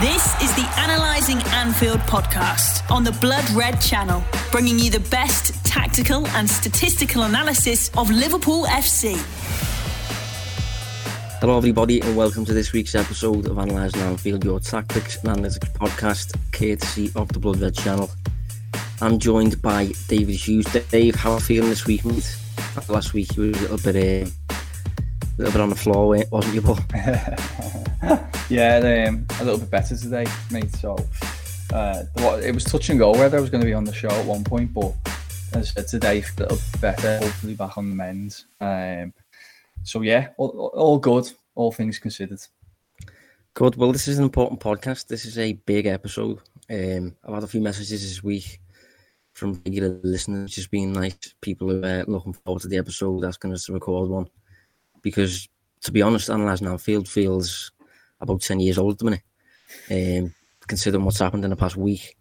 This is the Analyzing Anfield podcast on the Blood Red channel, bringing you the best tactical and statistical analysis of Liverpool FC. Hello, everybody, and welcome to this week's episode of Analysing Anfield, your tactics and analytics podcast, courtesy of the Blood Red channel. I'm joined by David Hughes. Dave, how are you feeling this week, mate? Last week you were a little bit, uh, a little bit on the floor, wasn't you, Paul? yeah, um, a little bit better today, mate. So uh, it was touch and go whether I was going to be on the show at one point, but as I said today, a little better. Hopefully back on the mend. Um, so yeah, all, all good, all things considered. Good. Well, this is an important podcast. This is a big episode. Um, I've had a few messages this week from regular listeners, just being nice. People who are looking forward to the episode, asking us to record one. Because to be honest, analysing Anfield feels about 10 years old at the minute, um, considering what's happened in the past week.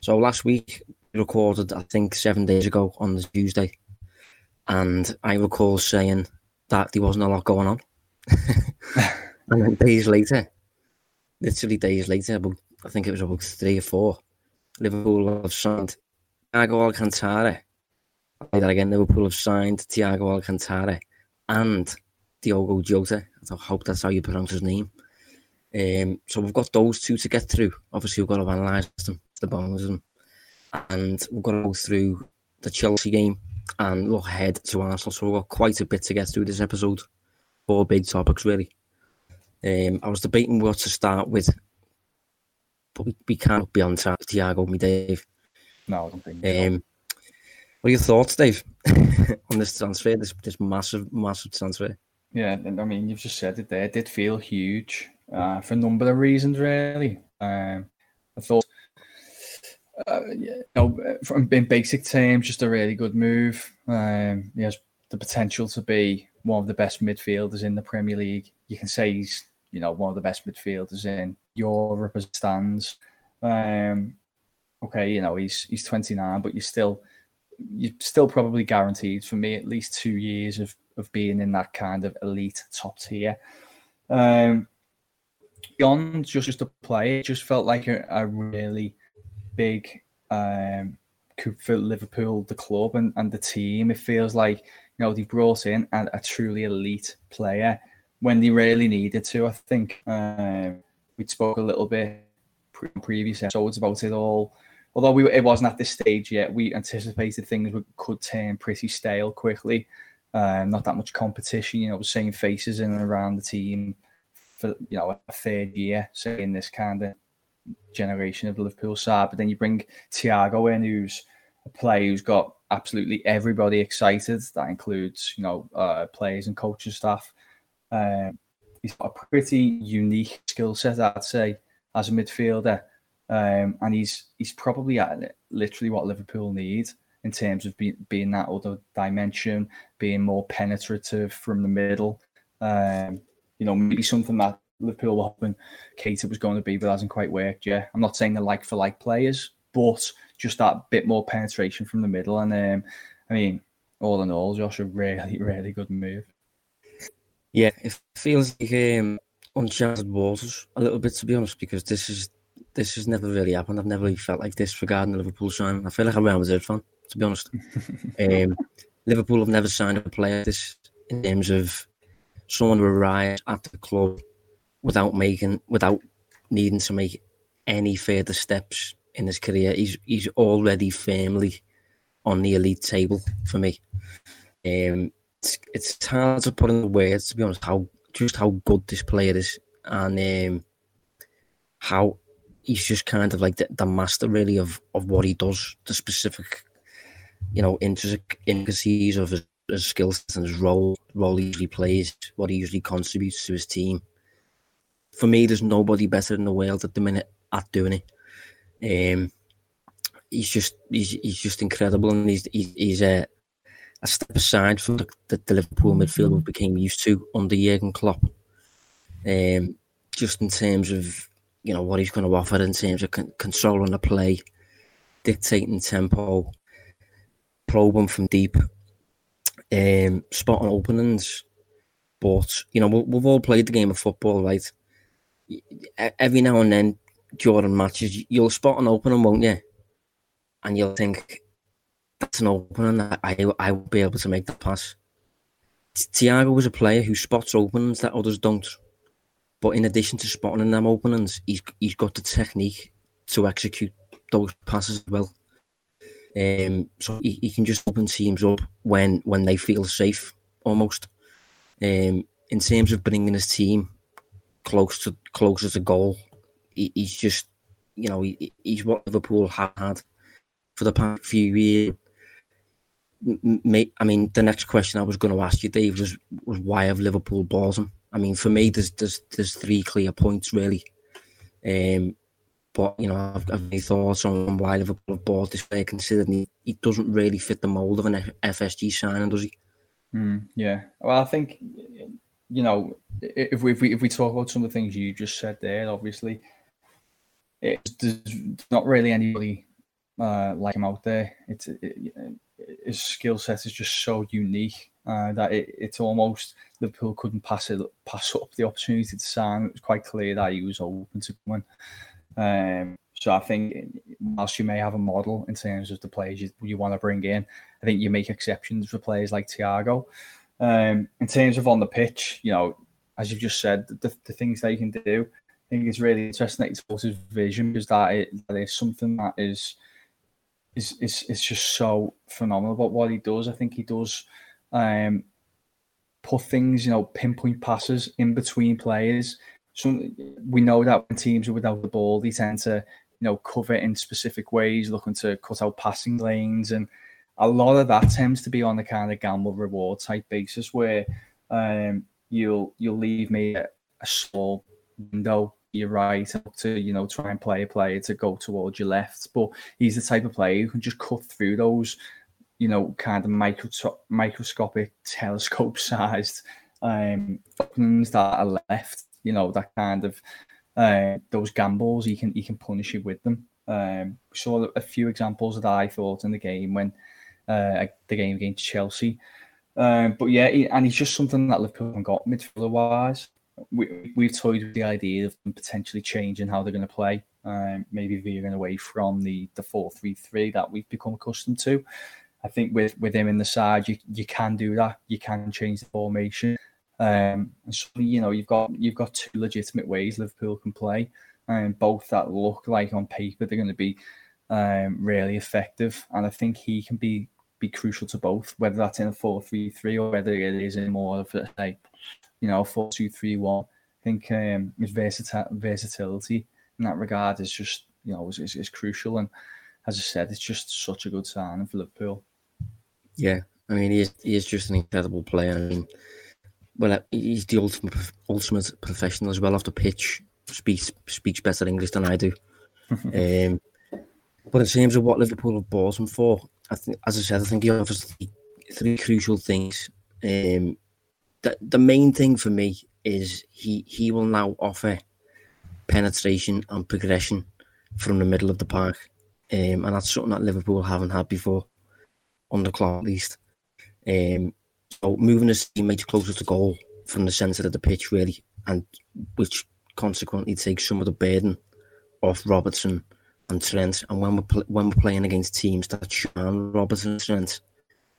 So last week, we recorded, I think, seven days ago on the Tuesday. And I recall saying that there wasn't a lot going on. and then days later, literally days later, about, I think it was about three or four, Liverpool have signed Thiago Alcantara. I'll that again. Liverpool have signed Thiago Alcantara and Diogo Jota. I hope that's how you pronounce his name. Um, so we've got those two to get through. Obviously, we've got to analyse them, the bones of them, and we've got to go through the Chelsea game and look ahead to Arsenal. So we've got quite a bit to get through this episode. Four big topics, really. Um, I was debating what to start with, but we, we can't be on track, Thiago, me Dave. No, I don't think. Um, what are your thoughts, Dave, on this transfer? This this massive, massive transfer. Yeah, I mean, you've just said it there. It did feel huge uh, for a number of reasons, really. Um, I thought, uh, you know, from in basic terms, just a really good move. Um, he has the potential to be one of the best midfielders in the Premier League. You can say he's, you know, one of the best midfielders in Europe as it stands. Um, okay, you know, he's he's 29, but you're still you're still probably guaranteed for me at least two years of of being in that kind of elite top tier. Um, beyond just, just a play, it just felt like a, a really big um, coup for Liverpool, the club and, and the team. It feels like you know they brought in a, a truly elite player when they really needed to. I think um, we spoke a little bit pre- previous episodes about it all. Although we it wasn't at this stage yet, we anticipated things would, could turn pretty stale quickly. Um, not that much competition, you know, same faces in and around the team for you know a third year, say in this kind of generation of Liverpool side. But then you bring Thiago in, who's a player who's got absolutely everybody excited. That includes you know uh, players and coaching staff. Um, he's got a pretty unique skill set, I'd say, as a midfielder, um, and he's he's probably at literally what Liverpool need in terms of be, being that other dimension, being more penetrative from the middle. Um, you know, maybe something that Liverpool were hoping Keita was going to be, but hasn't quite worked yet. I'm not saying they're like for like players, but just that bit more penetration from the middle. And um, I mean, all in all, Josh, a really, really good move. Yeah, it feels like um, uncharted waters a little bit, to be honest, because this is this has never really happened. I've never really felt like this regarding the Liverpool sign. I feel like I'm a Madrid fan, to be honest. um, Liverpool have never signed a player this in terms of someone who arrives at the club without making without needing to make any further steps in his career. He's he's already firmly on the elite table for me. Um, it's, it's hard to put in words to be honest how just how good this player is and um, how he's just kind of like the, the master really of, of what he does, the specific, you know, intricacies of his, his skills and his role, role he usually plays, what he usually contributes to his team. For me, there's nobody better in the world at the minute at doing it. Um, he's just he's he's just incredible, and he's he's, he's a, a step aside from the, the, the Liverpool midfield we became used to under Jurgen Klopp. Um, just in terms of you know what he's going to offer in terms of con- controlling the play, dictating tempo, probing from deep, um, spotting openings. But you know we, we've all played the game of football, right? every now and then during matches, you'll spot an opening, won't you? And you'll think, that's an opening that I, I will be able to make the pass. Thiago was a player who spots openings that others don't. But in addition to spotting them openings, he's he's got the technique to execute those passes as well. Um, so he, he can just open teams up when when they feel safe, almost. Um, in terms of bringing his team close to closer to goal, he, he's just you know he, he's what Liverpool have had for the past few years. I mean, the next question I was going to ask you, Dave, was was why have Liverpool balls him? I mean, for me, there's there's there's three clear points really. Um, but you know, I've, I've any thoughts on why Liverpool have bought this player, considering he, he doesn't really fit the mold of an FSG signing, does he? Mm, yeah. Well, I think you know if we, if we if we talk about some of the things you just said there, obviously, it's there's not really anybody uh, like him out there. It's it, his skill set is just so unique uh, that it, it's almost Liverpool couldn't pass it pass up the opportunity to sign. It was quite clear that he was open to coming. Um, so I think whilst you may have a model in terms of the players you, you want to bring in, I think you make exceptions for players like Thiago. Um, in terms of on the pitch, you know, as you've just said, the, the things that you can do, I think it's really interesting that it's his vision because that, it, that is something that is is is is just so phenomenal about what he does. I think he does um, put things, you know, pinpoint passes in between players. So we know that when teams are without the ball, they tend to, you know, cover in specific ways, looking to cut out passing lanes, and a lot of that tends to be on the kind of gamble reward type basis where um, you'll you'll leave me a, a small window your right to you know try and play a player to go towards your left. But he's the type of player who can just cut through those, you know, kind of micro- microscopic telescope sized um, openings that are left. You know that kind of uh, those gambles. He can he can punish you with them. Um, saw a few examples that I thought in the game when uh, the game against Chelsea. Um, but yeah, he, and he's just something that Liverpool haven't got midfielder wise we, we've toyed with the idea of potentially changing how they're going to play, um, maybe veering away from the the four three three that we've become accustomed to. I think with with him in the side, you you can do that. You can change the formation. Um, so you know you've got you've got two legitimate ways Liverpool can play, and um, both that look like on paper they're going to be um, really effective. And I think he can be be crucial to both, whether that's in a four three three or whether it is in more of a like you know, four two three one. I think um, his versati- versatility in that regard is just you know is, is, is, crucial. And as I said, it's just such a good signing for Liverpool. Yeah, I mean, he is, he is just an incredible player. I mean, well, uh, he's the ultimate ultimate professional as well off the pitch. Speaks speaks better English than I do. um, but in terms of what Liverpool have bought him for, I think, as I said, I think he offers three, three crucial things. Um, the, the main thing for me is he he will now offer penetration and progression from the middle of the park, um, and that's something that Liverpool haven't had before, on the clock at least. Um, so moving his teammates closer to goal from the centre of the pitch, really, and which consequently takes some of the burden off Robertson and Trent. And when we're pl- when we're playing against teams that shine Robertson and Trent,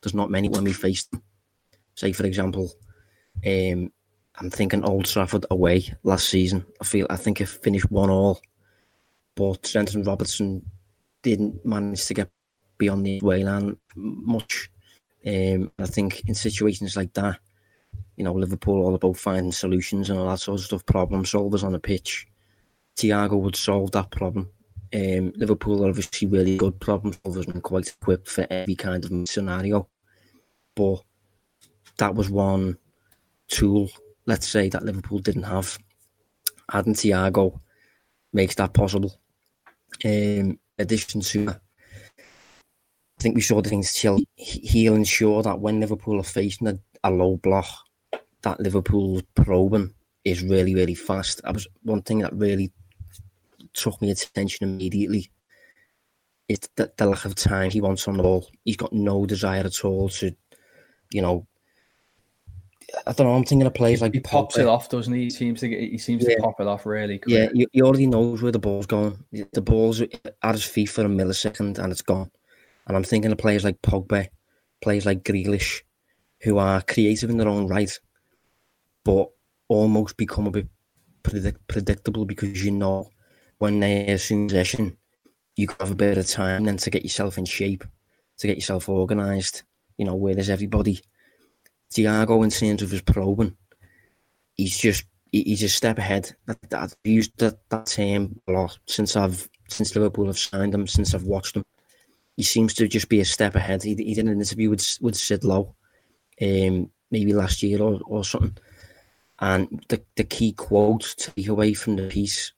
there's not many when we face them. Say for example, um, I'm thinking Old Trafford away last season. I feel I think it finished one all, but Trent and Robertson didn't manage to get beyond the away line much. Um, I think in situations like that, you know, Liverpool all about finding solutions and all that sort of stuff, problem solvers on the pitch. Thiago would solve that problem. Um, Liverpool are obviously really good problem solvers and quite equipped for every kind of scenario. But that was one tool, let's say, that Liverpool didn't have. Adding Thiago makes that possible. Um, addition to that, I think we saw the things Chelsea, he'll ensure that when Liverpool are facing a, a low block, that Liverpool probing is really, really fast. That was one thing that really took my attention immediately. It's the, the lack of time he wants on the ball. He's got no desire at all to, you know, I don't know. I'm thinking of players like he pops it off, doesn't he? He seems to get, he seems Yeah. to pop it off really quick. Yeah, he, he already knows where the ball's going. The ball's at his feet for a millisecond and it's gone. And I'm thinking of players like Pogba, players like Grealish, who are creative in their own right, but almost become a bit predict- predictable because you know when they assume possession, you have a bit of time then to get yourself in shape, to get yourself organised. You know, where there's everybody, Thiago in terms of his probing, he's just he- he's a step ahead. That, I've used that, that term a lot since I've since Liverpool have signed him, since I've watched him. He seems to just be a step ahead. He, he did an interview with with Sid Lowe, um, maybe last year or, or something. And the, the key quote to take away from the piece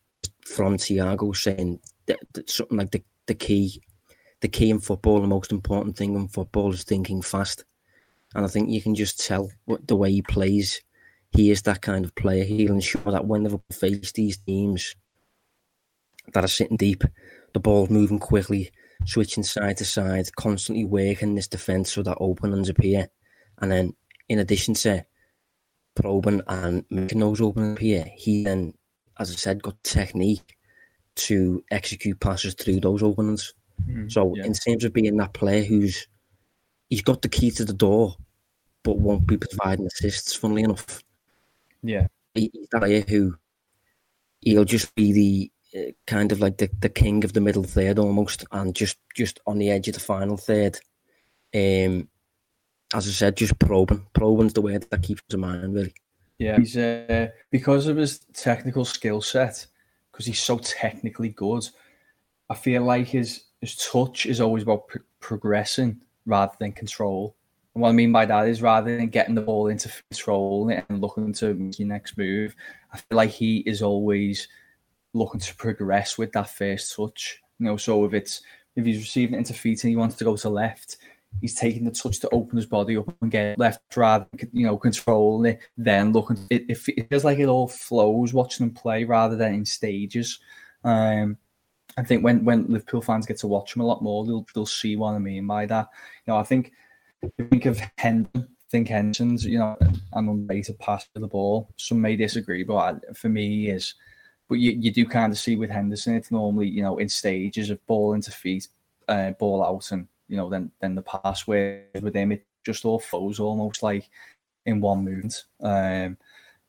from Thiago saying that, that something like the, the key the key in football, the most important thing in football is thinking fast. And I think you can just tell what the way he plays he is that kind of player. He'll ensure that when Liverpool face these teams that are sitting deep, the ball's moving quickly, switching side to side, constantly working this defence so that openings appear. And then, in addition to probing and making those openings appear, he then, as I said, got technique to execute passes through those openings. Mm, So, yeah. in terms of being that player who's he's got the key to the door, but won't be providing assists, funnily enough yeah, he- he's that player who he'll just be the kind of like the, the king of the middle third almost, and just just on the edge of the final third. Um, as I said, just probing. Probing's the word that keeps in mind, really. yeah. He's uh, because of his technical skill set, because he's so technically good. I feel like his his touch is always about pro- progressing rather than control. And what I mean by that is rather than getting the ball into control and looking to make your next move, I feel like he is always looking to progress with that first touch. You know, so if it's if he's receiving it into feet and he wants to go to left, he's taking the touch to open his body up and get left rather you know controlling it, then looking. It, it, feels like it all flows watching him play rather than in stages. Um, I think when when Liverpool fans get to watch him a lot more, they'll they'll see what I mean by that. You know, I think think of Henderson, think Henderson's you know an underrated pass to the ball. Some may disagree, but for me, is. But you, you do kind of see with Henderson, it's normally you know in stages of ball into feet, uh, ball out, and you know then then the pass. Where with him, it just all flows almost like in one movement. Um,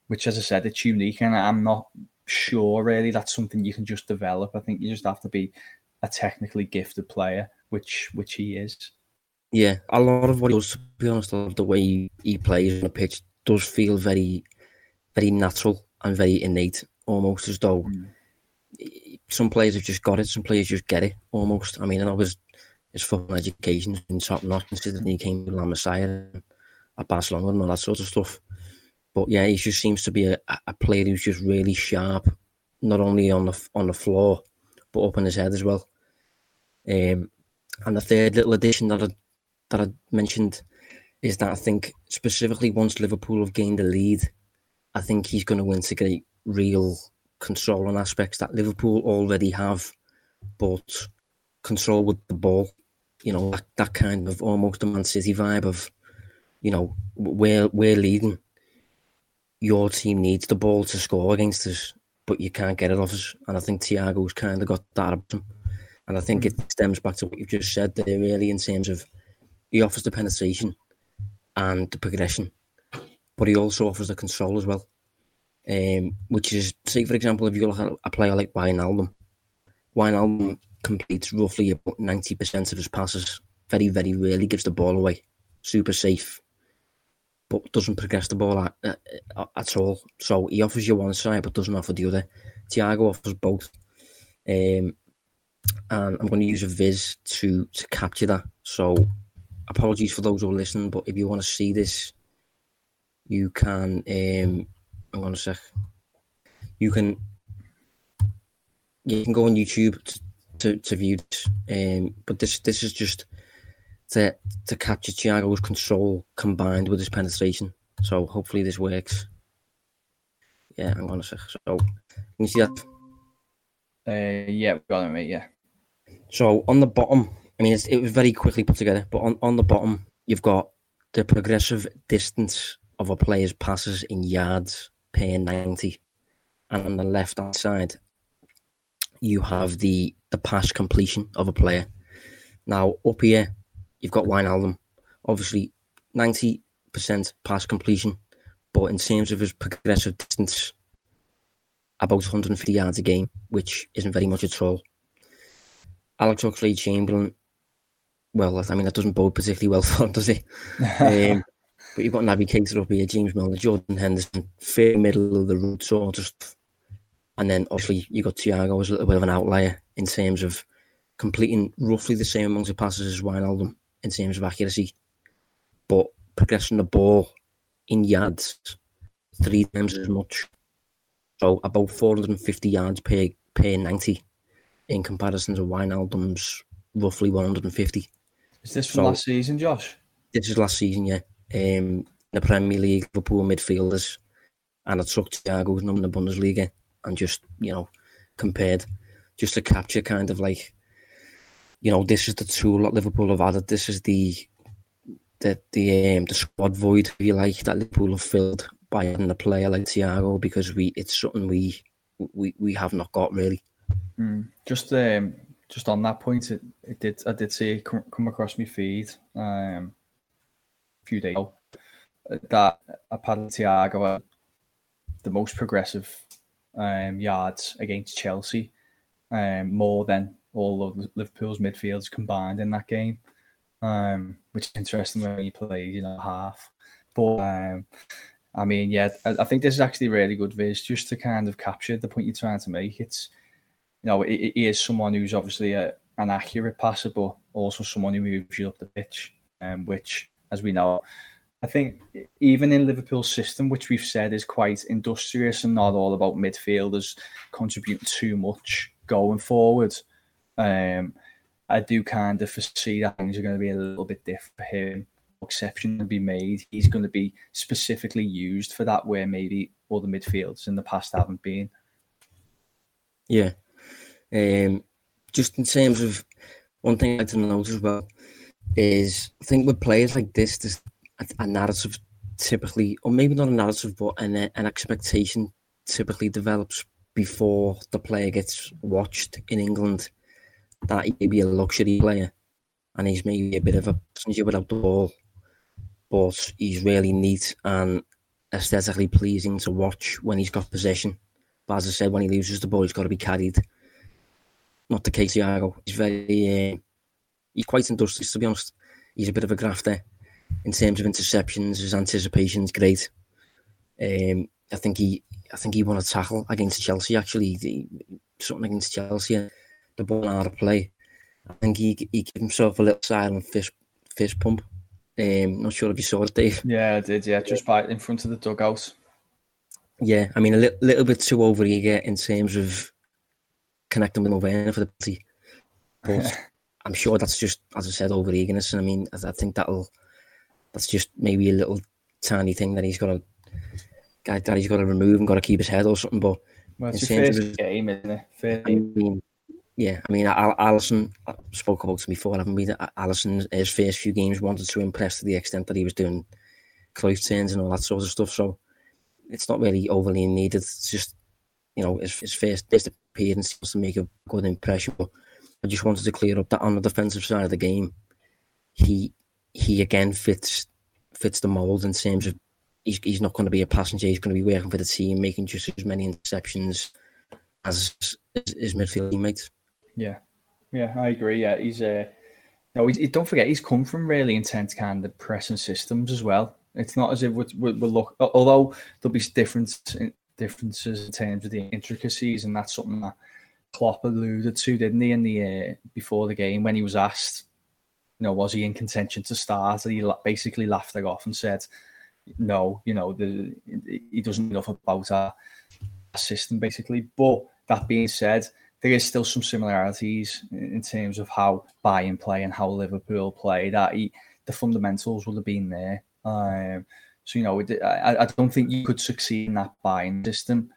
which, as I said, it's unique, and I'm not sure really that's something you can just develop. I think you just have to be a technically gifted player, which which he is. Yeah, a lot of what he does, to be honest, of the way he, he plays on the pitch does feel very, very natural and very innate, almost as though Mm. some players have just got it, some players just get it, almost. I mean, and I was his, football education been top notch, considering he came with La Masia at Barcelona and all that sort of stuff. But yeah, he just seems to be a, a player who's just really sharp, not only on the on the floor, but up in his head as well. Um, and the third little addition that I that I mentioned is that I think specifically once Liverpool have gained the lead, I think he's going to integrate real control on aspects that Liverpool already have, but control with the ball. You know, that, that kind of almost a Man City vibe of, you know, we're we're leading. Your team needs the ball to score against us, but you can't get it off us. And I think Thiago's kind of got that about him. And I think mm. it stems back to what you've just said there, really, in terms of he offers the penetration and the progression, but he also offers the control as well. Um, which is, say, for example, if you look at a player like Wijnaldum, Wijnaldum completes roughly about 90% of his passes. Very, very rarely gives the ball away. Super safe, but doesn't progress the ball at, at, at all. So he offers you one side, but doesn't offer the other. Thiago offers both. Um, and I'm going to use a viz to to capture that. So apologies for those who are listening, but if you want to see this, you can. Um, hang on a sec. You can. You can go on YouTube to, to, to view this, um, but this this is just to to capture Thiago's control combined with his penetration. So hopefully this works. Yeah, hang on a sec. So can you see that? Uh, yeah, got it, mate. Yeah. So on the bottom, I mean, it's, it was very quickly put together, but on, on the bottom, you've got the progressive distance of a player's passes in yards per 90. And on the left hand side, you have the, the pass completion of a player. Now, up here, you've got Wijnaldum. Obviously, 90% pass completion, but in terms of his progressive distance, about 150 yards a game, which isn't very much at all. Alex Oxlade Chamberlain, well, I mean, that doesn't bode particularly well for him, does it? um, but you've got Naby Keita up here, James Milner, Jordan Henderson, fair middle of the road sort of stuff. And then obviously you've got Thiago as a little bit of an outlier in terms of completing roughly the same amount of passes as Wijnaldum in terms of accuracy, but progressing the ball in yards three times as much. So about 450 yards per per 90 in comparison to Wijnaldum's roughly 150. Is this from so, last season, Josh? This is last season, yeah. Um, the Premier League, Liverpool midfielders, and I took Thiago's number in the Bundesliga and just, you know, compared just to capture kind of like, you know, this is the tool that Liverpool have added. This is the the the um, the squad void, if you like, that Liverpool have filled by adding a player like Thiago because we it's something we we we have not got really. Mm. Just um, just on that point, it, it did I did see it come, come across my feed um, few days ago that Apad Thiago the most progressive um, yards against Chelsea, um, more than all of Liverpool's midfielders combined in that game, um, which is interesting when he played, you know, half. But um, I mean, yeah, I, I, think this is actually really good viz just to kind of capture the point you're trying to make. It's, you know, he, he is someone who's obviously a, an accurate passer, but also someone who moves you up the pitch, um, which, as we know, I think even in Liverpool's system, which we've said is quite industrious and not all about midfielders contributing too much going forward, um, I do kind of foresee that things are going to be a little bit different for him. Exception to be made. He's going to be specifically used for that, where maybe all the midfielders in the past haven't been. Yeah. Um, just in terms of one thing I'd like to note as well is I think with players like this, there's a, narrative typically, or maybe not a narrative, but an, an expectation typically develops before the player gets watched in England that he may be a luxury player and he's maybe a bit of a passenger without the ball, but he's really neat and aesthetically pleasing to watch when he's got possession. But as I said, when he loses the ball, he's got to be carried. Not the case, Thiago. He's very, uh, he's quite industrious to be honest. He's a bit of a grafter in terms of interceptions, his anticipation's great. Um, I think he, I think he won a tackle against Chelsea. Actually, something against Chelsea, the ball out of play. I think he he gave himself a little silent fist fist pump. Um, not sure if you saw it, Dave. Yeah, I did. Yeah, just by in front of the dugout. Yeah, I mean a li- little bit too over eager in terms of connecting with Movena for the penalty, but I'm sure that's just as I said over eagerness, and I mean I, I think that'll that's just maybe a little tiny thing that he's got to that he's got to remove and got to keep his head or something. But well, it's first of, game, isn't it? Fair I mean, yeah, I mean, Alisson I uh, spoke about to before. I haven't been Alisson his first few games wanted to impress to the extent that he was doing close turns and all that sort of stuff. So it's not really overly needed. It's just you know his, his first first appearance to make a good impression. But I just wanted to clear up that on the defensive side of the game, he he again fits fits the mold in terms of he's, he's not going to be a passenger. He's going to be working for the team, making just as many interceptions as his midfield teammates. Yeah, yeah, I agree. Yeah, he's uh, no, he, don't forget he's come from really intense kind of pressing systems as well. It's not as if we're, we're, we're look, although there'll be difference differences in terms of the intricacies, and that's something that Klopp alluded to, didn't he, in the uh, before the game when he was asked you know, was he in contention to start? And he basically laughed it off and said, no, you know, the, he doesn't know about our, system, basically. But that being said, there is still some similarities in terms of how Bayern play and how Liverpool play. That he, the fundamentals would have been there. Um, so you know, I, I don't think you could succeed in that Bayern system,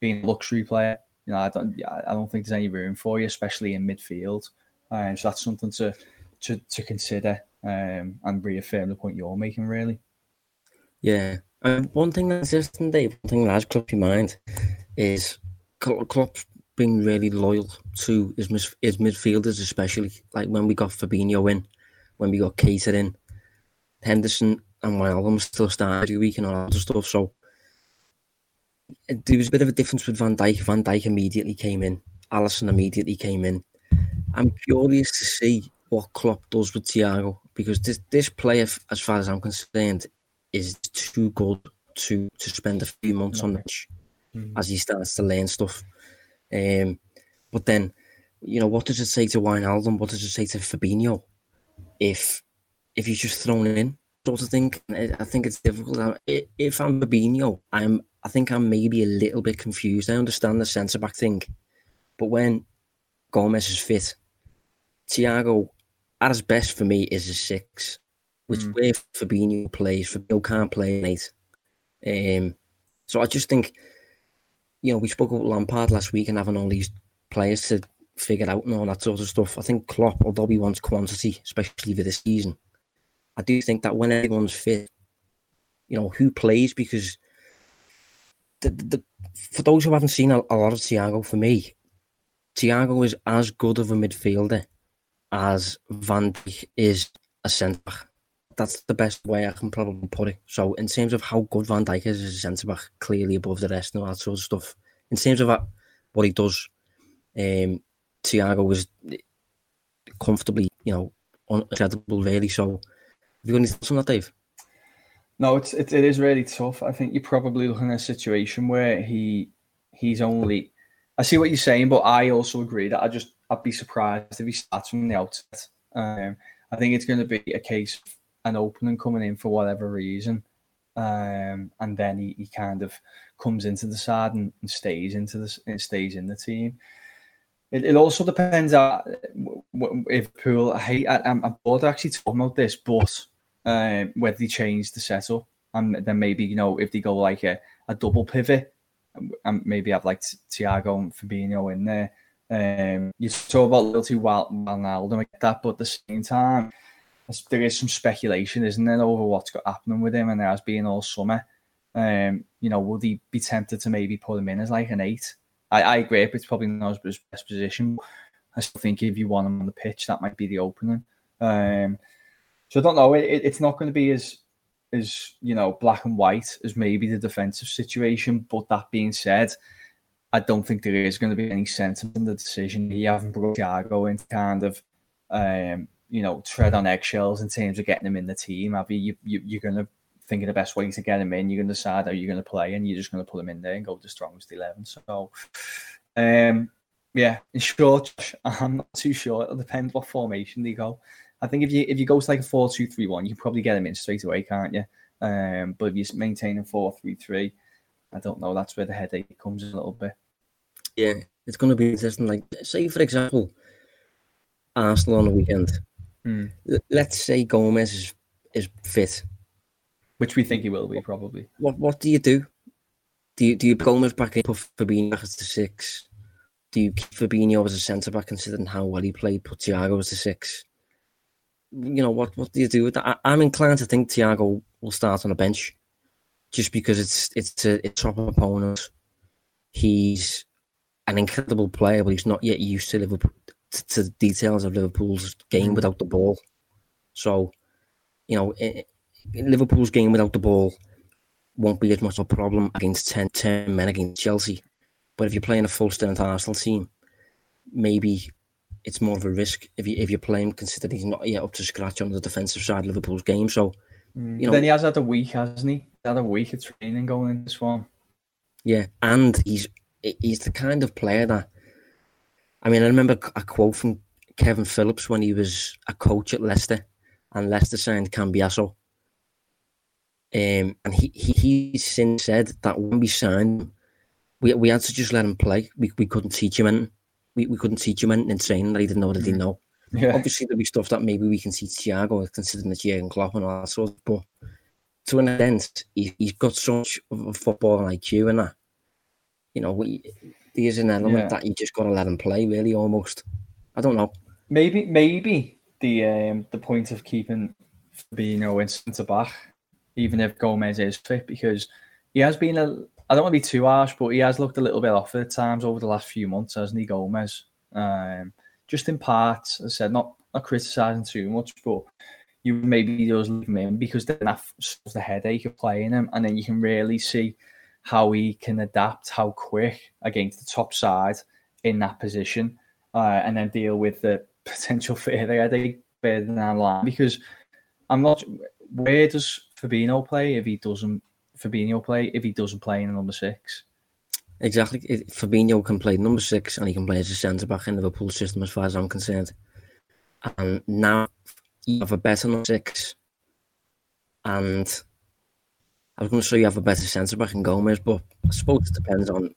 being a luxury player. You know, I don't, I don't think there's any room for you, especially in midfield. Um, so that's something to to, to consider um, and reaffirm the point you're making, really. Yeah, Um, one thing that's interesting, Dave, one thing that has crossed your mind is Klopp's been really loyal to his, his midfielders, especially like when we got Fabinho in, when we got Keita in, Henderson and Wijnaldum still started every week and all that stuff. So there was a bit of a difference with Van Dijk. Van Dijk immediately came in. Alisson immediately came in. I'm curious to see what Klopp does with Thiago because this this player, as far as I'm concerned, is too good to to spend a few months on the pitch mm. as he starts to learn stuff. Um, but then, you know, what does it say to Wijnaldum? What does it say to Fabinho if if he's just thrown in? Sort of thing. I think it's difficult. If I'm Fabinho, I'm I think I'm maybe a little bit confused. I understand the centre back thing, but when Gomez is fit, Thiago at his best for me is a six, which mm. where Fabinho plays. Fabinho can't play eight. Um, so I just think, you know, we spoke about Lampard last week and having all these players to figure out and all that sort of stuff. I think Klopp, although he wants quantity, especially for this season, I do think that when everyone's fit, you know, who plays because the, the, for those who haven't seen a, a lot of Thiago, for me, Thiago is as good of a midfielder as Van Dijk is a centre back. That's the best way I can probably put it. So, in terms of how good Van Dijk is as a centre back, clearly above the rest and all that sort of stuff. In terms of what he does, um, Thiago was comfortably, you know, incredible, really. So, have you got any thoughts on that, Dave? No, it's it, it is really tough. I think you're probably looking at a situation where he he's only. I see what you're saying, but I also agree that I just I'd be surprised if he starts from the outset. Um, I think it's going to be a case of an opening coming in for whatever reason, um, and then he, he kind of comes into the side and, and stays into the and stays in the team. It, it also depends on if Pool. I hate. I, I'm, I'm bored actually talking about this, but uh, whether they change the setup and then maybe you know if they go like a, a double pivot and maybe have like Thiago and Fabinho in there. Um, you talk about loyalty Wijnaldum, I get that, but at the same time, there is some speculation, isn't there, over what's got happening with him and there has been all summer. Um, you know, would he be tempted to maybe put him in as like an eight? I, I agree, it's probably not his best position. I still think if you want him on the pitch, that might be the opening. Um, so I don't know. It, it's not going to be as as you know black and white as maybe the defensive situation. But that being said, I don't think there is going to be any sense in the decision. You haven't brought Thiago in kind of, um, you know, tread on eggshells in terms of getting him in the team. Have you? you, you are going to think of the best way to get him in. You're going to decide how you're going to play, and you're just going to put him in there and go with the strongest eleven. So, um, yeah, in short, I'm not too sure. It'll depend what formation they go. I think if you if you go to like a four two three one, you probably get him in straight away, can't you? Um, but if you're maintaining four three three, I don't know. That's where the headache comes a little bit. Yeah, it's going to be interesting. Like, say for example, Arsenal on the weekend. Mm. Let's say Gomez is is fit, which we think he will be probably. What what do you do? Do you do you Gomez back in, put Fabinho back as the six? Do you keep Fabinho as a centre back, considering how well he played? Put Thiago as the six you know, what what do you do with that? I, am inclined to think Thiago will start on a bench, just because it's it's a, it's top opponent. He's an incredible player, but he's not yet used to Liverpool to, to the details of Liverpool's game without the ball. So, you know, it, Liverpool's game without the ball won't be as much of a problem against 10, 10 men against Chelsea. But if you're playing a full strength Arsenal team, maybe it's more of a risk if you if you're playing considering he's not yet up to scratch on the defensive side of Liverpool's game. So mm. you know, then he has had a week, hasn't he? He's had a week of training going into this one. Yeah, and he's he's the kind of player that I mean, I remember a quote from Kevin Phillips when he was a coach at Leicester, and Leicester signed Cambiasso. Um, and he, he he's since said that when we signed, we we had to just let him play. We we couldn't teach him anything we, we couldn't teach him anything in training that he didn't he mm. know. Yeah. Obviously, there'll be stuff that maybe we can teach Thiago, considering it's Jurgen Klopp and all that sort. Of, but to an extent, he, he's got so much of a football IQ and that. You know, we, there's an element yeah. that you just got to let him play. Really, almost. I don't know. Maybe, maybe the um, the point of keeping Fabinho in centre back even if Gomez is fit, because he has been a. I don't want to be too harsh, but he has looked a little bit off at times over the last few months, hasn't he, Gomez? Um, just in parts, as I said, not not criticising too much, but you maybe just leave him in because then that solves the headache of playing him, and then you can really see how he can adapt, how quick against the top side in that position, uh, and then deal with the potential further headache further down the line. Because I'm not. Where does Fabinho play if he doesn't? Fabinho play if he doesn't play in number six. Exactly. Fabinho can play number six and he can play as a centre back in the Liverpool system, as far as I'm concerned. And now you have a better number six, and I was going to say you have a better centre back in Gomez, but I suppose it depends on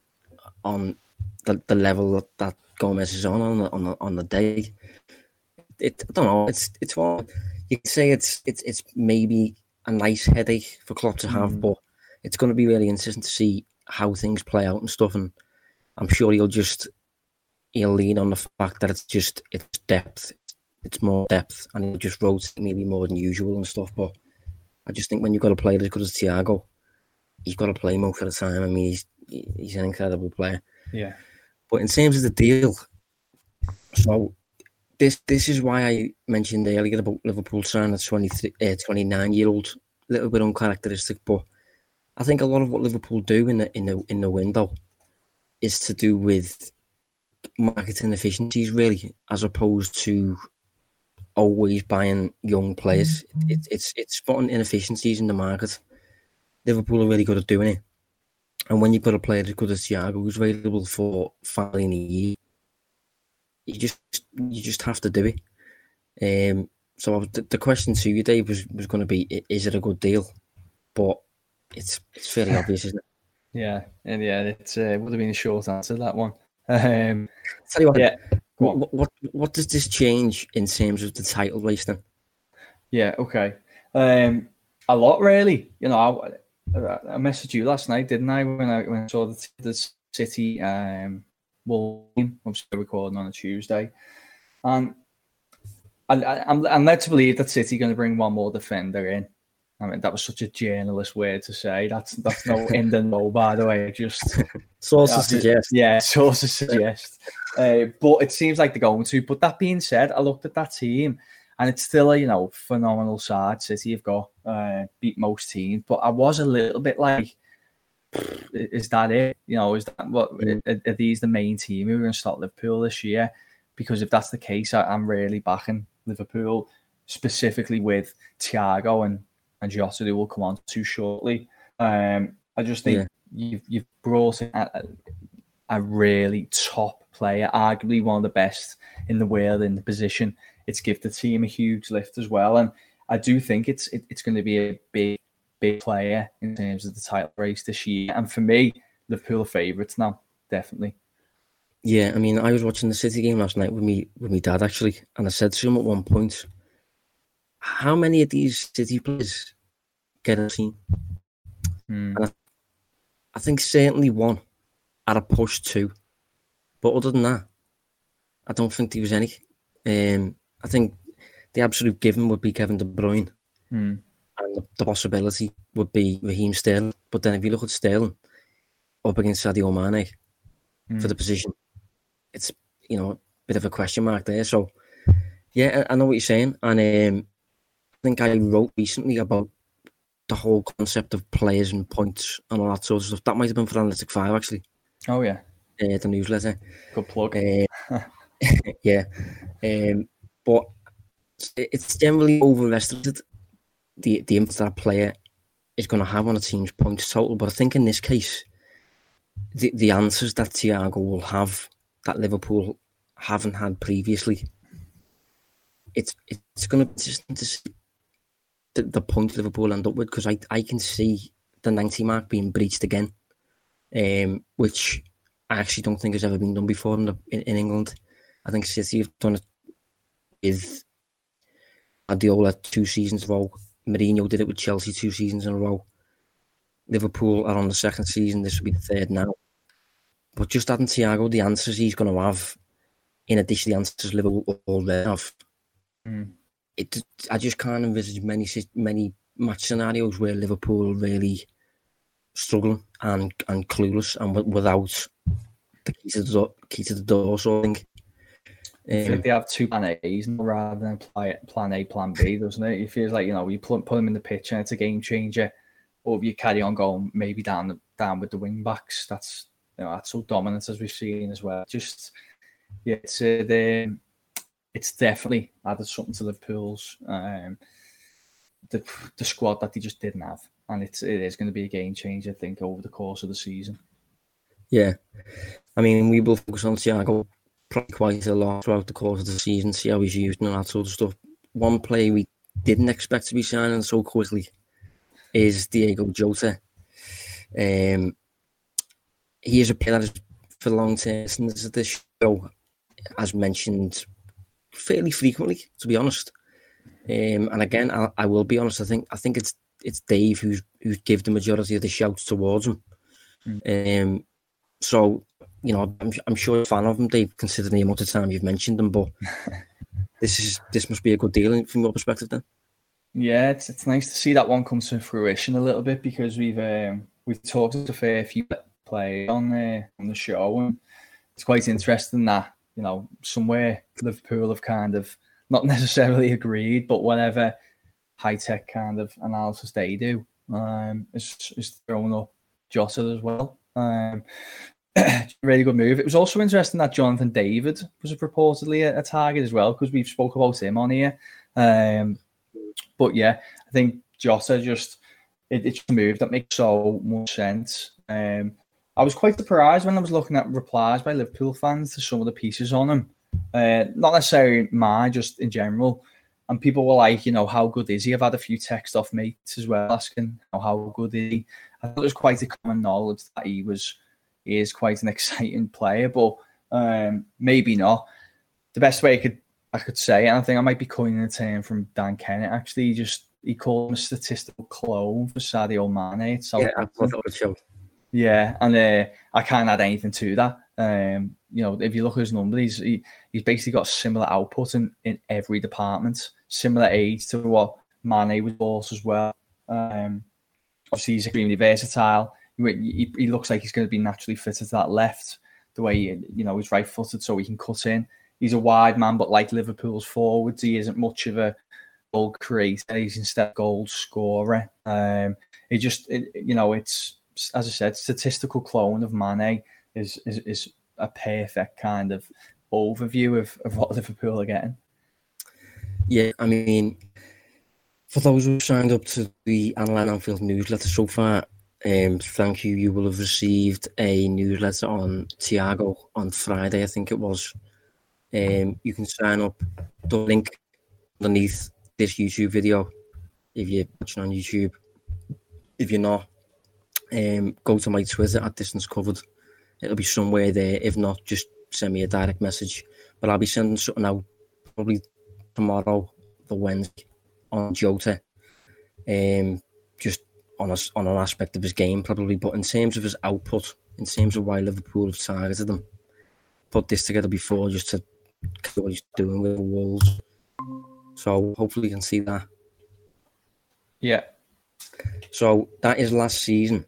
on the, the level that, that Gomez is on on the, on the, on the day. It I don't know. It's it's one you can say it's it's it's maybe a nice headache for Klopp to have, mm. but it's going to be really interesting to see how things play out and stuff. And I'm sure he'll just he'll lean on the fact that it's just it's depth, it's more depth, and he'll just rotate maybe more than usual and stuff. But I just think when you've got a player as good as Thiago, he's got to play most of the time. I mean, he's he's an incredible player. Yeah. But in terms of the deal, so this this is why I mentioned earlier about Liverpool signing a 23, uh, 29 year old, a little bit uncharacteristic, but I think a lot of what Liverpool do in the in the in the window is to do with marketing efficiencies, really, as opposed to always buying young players. Mm-hmm. It, it's it's spotting inefficiencies in the market. Liverpool are really good at doing it, and when you've got a player as good as Thiago who's available for five in a year, you just you just have to do it. Um, so the, the question to you, Dave, was was going to be: Is it a good deal? But it's it's fairly obvious, isn't it? Yeah, and yeah, it uh, would have been a short answer that one. Um, Tell you what, yeah. What, what what does this change in terms of the title race then? Yeah, okay. Um, a lot really. You know, I, I messaged you last night, didn't I? When I when I saw the, the City um well, I'm still recording on a Tuesday, and I, I'm I'm led to believe that City going to bring one more defender in. I mean, that was such a journalist way to say. That's that's no in the know, by the way. Just sources suggest. Yeah, sources suggest. Uh, but it seems like they're going to. But that being said, I looked at that team, and it's still a you know phenomenal side. City have got uh, beat most teams, but I was a little bit like, is that it? You know, is that what are, are these the main team who are going to start Liverpool this year? Because if that's the case, I, I'm really backing Liverpool specifically with Thiago and and Jota, who will come on to shortly. Um, I just think yeah. you've you've brought in a, a, really top player, arguably one of the best in the world in the position. It's give the team a huge lift as well, and I do think it's it, it's going to be a big big player in terms of the title race this year. And for me, Liverpool are favourites now, definitely. Yeah, I mean, I was watching the City game last night with me with my dad actually, and I said to him at one point, how many of these City players get a team? Mm. I, I, think certainly one at a push two. But other than that, I don't think there was any. Um, I think the absolute given would be Kevin De Bruyne. Mm. And the, the, possibility would be Raheem Sterling. But then if you look at Sterling up against Sadio Mane mm. for the position, it's, you know, a bit of a question mark there. So, yeah, I, I know what you're saying. And um, think I wrote recently about the whole concept of players and points and all that sort of stuff. That might have been for Analytic 5, actually. Oh, yeah. Uh, the newsletter. Good plug. Uh, yeah. Um, but it's generally overestimated the, the impact that a player is going to have on a team's points total. But I think in this case, the, the answers that Thiago will have that Liverpool haven't had previously, it's it's going to be interesting to see the, the point Liverpool end up with because I, I can see the 90 mark being breached again, um, which I actually don't think has ever been done before in, the, in, in England. I think City have done it with two seasons in a row. Mourinho did it with Chelsea two seasons in a row. Liverpool are on the second season. This will be the third now. But just adding Thiago, the answers he's going to have, in addition to the answers Liverpool already have, mm it I just can't envisage many many match scenarios where Liverpool really struggling and and clueless and without the key to the door, key to the door sort of thing. Um, they have two plan A's rather than plan A, plan B, doesn't it? It feels like you know you put, put them in the pitch and it's a game changer, or if you carry on going maybe down down with the wing backs. That's you know that's so dominant as we've seen as well. Just yeah, it's uh, the, it's definitely added something to Liverpool's um, the the squad that they just didn't have, and it's it is going to be a game changer, I think, over the course of the season. Yeah, I mean, we will focus on Thiago quite a lot throughout the course of the season, see how he's used and that sort of stuff. One play we didn't expect to be signing so quickly is Diogo Jota. Um, he is a player that is for long term of this show, as mentioned fairly frequently, to be honest. Um, and again, I, I, will be honest. I think I think it's it's Dave who's who's give the majority of the shouts towards him. Mm. Um, so you know, I'm, I'm sure you're a fan of them, Dave, considering the amount of time you've mentioned them. But this is this must be a good deal from your perspective, then. Yeah, it's it's nice to see that one come to fruition a little bit because we've um, we've talked to a fair few players on the on the show, and it's quite interesting that you know somewhere Liverpool have kind of not necessarily agreed, but whatever high tech kind of analysis they do um, is is thrown up Jota as well. Um, really good move. It was also interesting that Jonathan David was reportedly a, a target as well because we've spoke about him on here. Um, but yeah, I think Jota just it, it's a move that makes so much sense. Um, I was quite surprised when I was looking at replies by Liverpool fans to some of the pieces on him. Uh, not necessarily mine, just in general. And people were like, you know, how good is he? I've had a few texts off mates as well asking, how good is he? I thought it was quite a common knowledge that he was he is quite an exciting player, but um, maybe not. The best way I could I could say, and I think I might be coining a term from Dan Kennett. Actually, he just he called him a statistical clone for Sadio Mane. So yeah, I thought that was show. Yeah, and uh, I can't add anything to that. Um, you know, if you look at his numbers, he's he, he's basically got similar output in, in every department, similar age to what Mane was also as well. Um, obviously, he's extremely versatile he, he looks like he's going to be naturally fitted to that left, the way he, you know he's right footed, so he can cut in. He's a wide man, but like Liverpool's forwards, he isn't much of a goal creator. He's instead a goal scorer. Um, he just, it, you know, it's as I said, statistical clone of Mane is is, is a perfect kind of overview of, of what Liverpool are getting. Yeah, I mean, for those who signed up to the Analysing Anfield newsletter so far, um, thank you. You will have received a newsletter on Thiago on Friday, I think it was. Um, you can sign up. The link underneath this YouTube video if you're watching on YouTube. If you're not, um, go to my Twitter at Distance Covered. It'll be somewhere there. If not, just send me a direct message. But I'll be sending something out probably tomorrow, the Wednesday, on Jota. Um, just on a, on an aspect of his game probably, but in terms of his output, in terms of why Liverpool have targeted him, put this together before just to what he's doing with the Wolves. So hopefully you can see that. Yeah. So that is last season,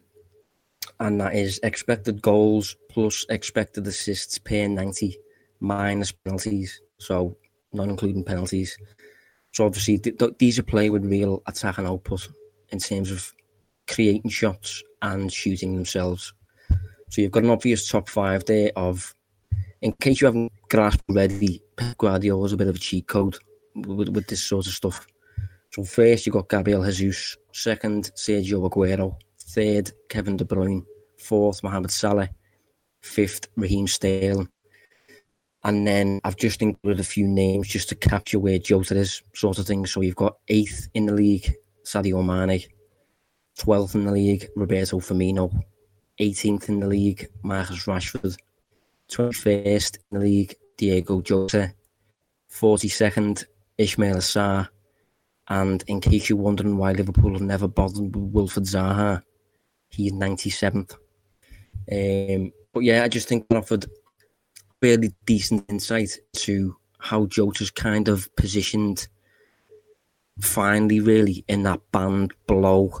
and that is expected goals plus expected assists per 90 minus penalties. So not including penalties. So obviously th- th- these are playing with real attacking output in terms of creating shots and shooting themselves. So you've got an obvious top five there of, in case you haven't grasped already, Pep Guardiola is a bit of a cheat code with, with this sort of stuff. So first you've got Gabriel Jesus, second Sergio Aguero, third Kevin De Bruyne, fourth Mohamed Salah, fifth Raheem Sterling. And then I've just included a few names just to capture where Jota is, sort of thing. So you've got eighth in the league, Sadio Mane, 12th in the league, Roberto Firmino. 18th in the league, Marcus Rashford. 21st in the league, Diogo Jota. 42nd, Ismaila Sarr. And in case you're wondering why Liverpool have never bothered with Wilfried Zaha, he's 97th. Um, but yeah, I just think it offered fairly decent insight to how Jota's kind of positioned finally really in that band below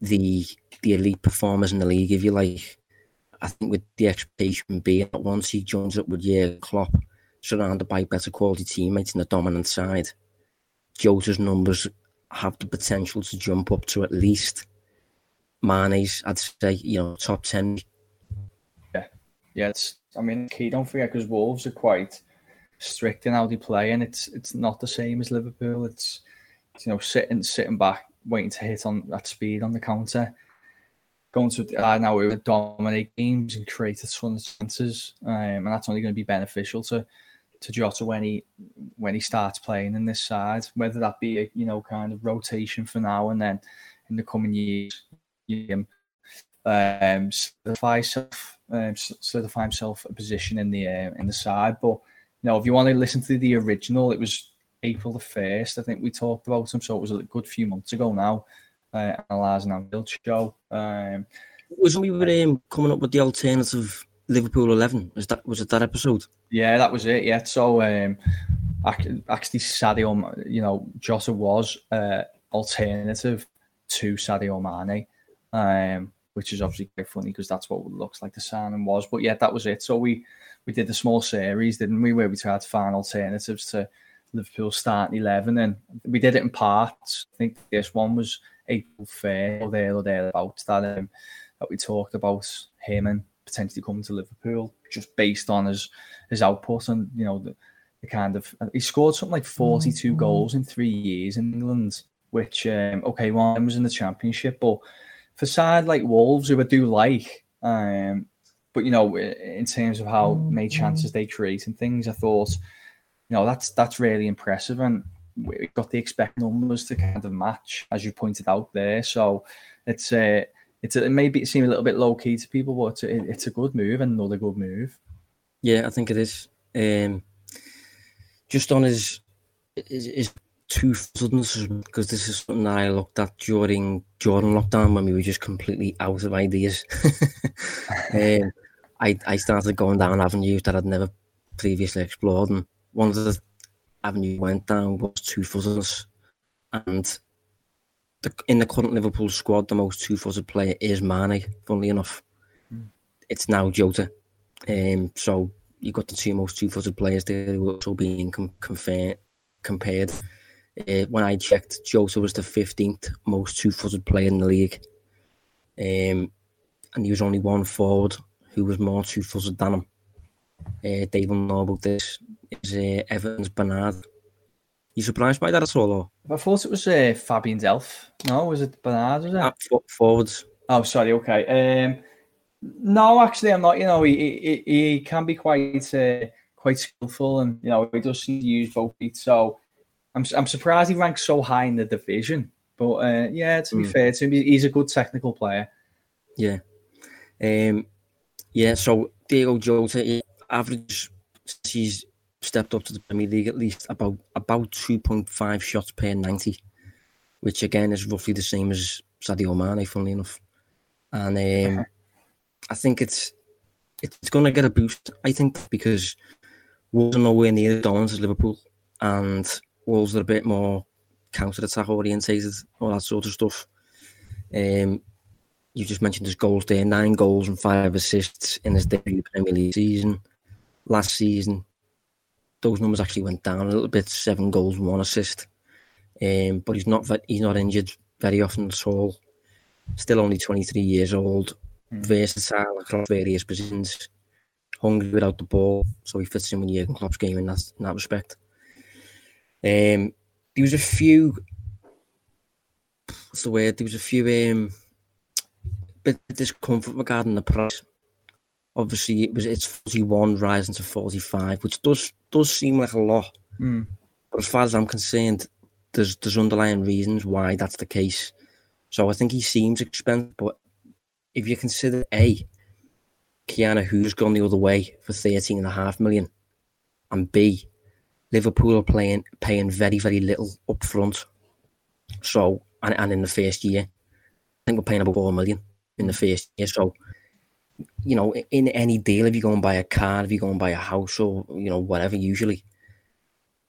the the elite performers in the league, if you like. I think with the expectation being that once he joins up with Jurgen Klopp, surrounded by better quality teammates in the dominant side, Jota's numbers have the potential to jump up to at least Mane's, I'd say, you know, top 10. Yeah, yeah, it's, I mean, key, don't forget, because Wolves are quite strict in how they play, and it's it's not the same as Liverpool. It's, it's you know, sitting sitting back, waiting to hit on that speed on the counter going to uh, now we would dominate games and create a ton of chances, um, and that's only going to be beneficial to to Jota when he when he starts playing in this side. Whether that be a you know kind of rotation for now and then in the coming years, him um, solidify himself, um, solidify himself a position in the uh, in the side. But you know, if you want to listen to the original, it was April the first. I think we talked about him, so it was a good few months ago now uh, analysing Anfield show. Um, was we were um, coming up with the alternative Liverpool eleven? Was that was it that episode? Yeah, that was it. Yeah, so um, actually, Sadio, you know, Jota was uh, alternative to Sadio Mane, um, which is obviously quite funny because that's what it looks like the signing was. But yeah, that was it. So we we did a small series, didn't we, where we tried to find alternatives to Liverpool starting eleven, and we did it in parts. I think this one was April fair or there or thereabouts that um, that we talked about him and potentially coming to Liverpool just based on his his output and you know the, the kind of he scored something like 42 mm-hmm. goals in three years in England, which um, okay, one was in the championship, but for side like Wolves who I do like, um, but you know in terms of how many mm-hmm. chances they create and things, I thought you know that's that's really impressive and we got the expect numbers to kind of match, as you pointed out there. So it's a, it's a, it maybe seem a little bit low key to people, but it's a, it's a good move and another good move. Yeah, I think it is. Um, just on his his, his two footedness, because this is something that I looked at during Jordan lockdown when we were just completely out of ideas. um, I I started going down avenues that I'd never previously explored, and one of the avenues avenue went down was two footers, and the, in the current Liverpool squad, the most two footed player is Mane. Funnily enough, mm. it's now Jota. Um, so you've got the two most two footed players there also being com- compared. compared. Uh, when I checked, Jota was the 15th most two footed player in the league. Um, and he was only one forward who was more two footed than him. Uh, Dave will know about this is uh, Everton's Bernard. You surprised by that at all? Or? I thought it was uh, Fabian Delph. No, was it Bernard? Was it? Uh, forwards. Oh, sorry. Okay. Um, no, actually, I'm not. You know, he he, he can be quite uh, quite skillful, and you know, he does seem to use both feet. So, I'm I'm surprised he ranks so high in the division. But uh, yeah, to be mm. fair to him, he's a good technical player. Yeah. Um. Yeah. So Diogo Jota, average, he's stepped up to the Premier League at least about about 2.5 shots per 90, which again is roughly the same as Sadio Mane, funnily enough. And um, I think it's it's going to get a boost, I think, because are nowhere near the Dons as Liverpool, and Wolves are a bit more counter attack orientated, all that sort of stuff. Um, you just mentioned his goals there nine goals and five assists in his debut Premier League season. Last season, those numbers actually went down a little bit, seven goals, and one assist. Um, but he's not he's not injured very often at all. Still only 23 years old, mm. versatile across various positions, hungry without the ball, so he fits in with Jurgen Klopp's game in that, in that respect. Um, there was a few, what's the word? There was a few um, bit of discomfort regarding the price obviously it was it's 41 rising to 45 which does does seem like a lot mm. but as far as i'm concerned there's there's underlying reasons why that's the case so i think he seems expensive but if you consider a Ki-Jana Hoever's gone the other way for 13 and a half million and b liverpool are playing paying very very little up front so and, and in the first year i think we're paying about 4 million in the first year so you know, in any deal, if you go and buy a car, if you go and buy a house or, you know, whatever, usually,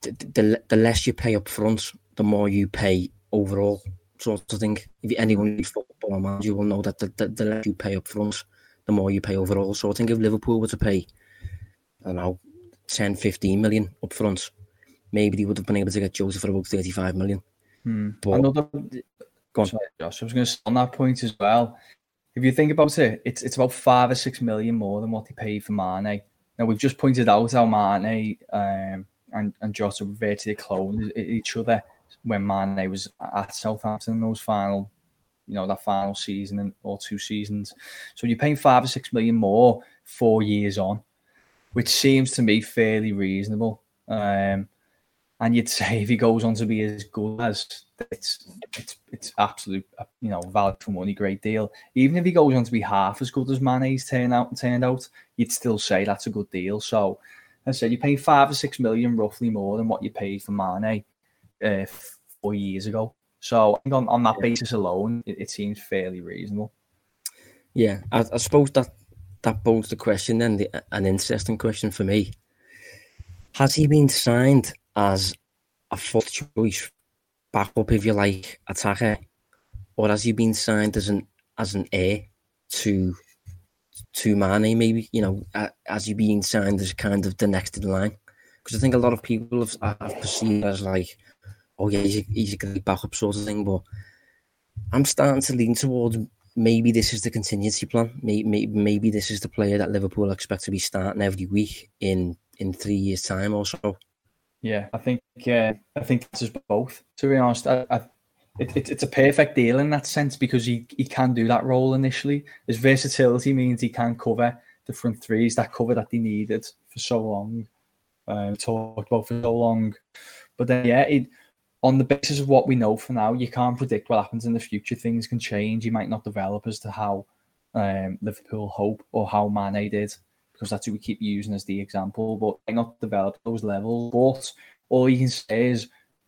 the, the, the less you pay up front the more you pay overall. Sort of thing. If anyone who's football man, you will know that the, the, the less you pay up front, the more you pay overall. So I think if Liverpool were to pay, I don't know, 10, 15 million up front, maybe they would have been able to get Joseph for about 35 million. Hmm. But Another, go on. sorry, Josh, I was going to on that point as well. If you think about it, it's it's about five or six million more than what they paid for Mane. Now we've just pointed out how Mane um, and and Jota were virtually clone e- each other when Mane was at Southampton in those final, you know, that final season and or two seasons. So you're paying five or six million more four years on, which seems to me fairly reasonable. Um, and you'd say if he goes on to be as good as it's it's it's absolute uh, you know value for money great deal. Even if he goes on to be half as good as Mane's turned out turned out you'd still say that's a good deal. So as I said you're paying five or six million roughly more than what you paid for Mane uh, four years ago. So I think on, on that basis alone it, it seems fairly reasonable. Yeah, I, I suppose that that posed the question then, the, an interesting question for me. Has he been signed as a fourth choice backup, if you like, attacker, or has he been signed as an as an heir to to Mane? Maybe you know, has he been signed as kind of the next in line? Because I think a lot of people have, have perceived as like, oh yeah, he's a, he's a great backup sort of thing, but I'm starting to lean towards maybe this is the contingency plan. Maybe, maybe this is the player that Liverpool expect to be starting every week in in three years' time or so. Yeah, I think uh, I think this is both. To be honest, I, I, it, it, it's a perfect deal in that sense because he, he can do that role initially. His versatility means he can cover the front threes, that cover that they needed for so long, um, talked about for so long. But then, yeah, it, on the basis of what we know for now, you can't predict what happens in the future. Things can change. You might not develop as to how um, Liverpool hope or how Mane did because that's who we keep using as the example, but might not develop those levels. But all you can say is,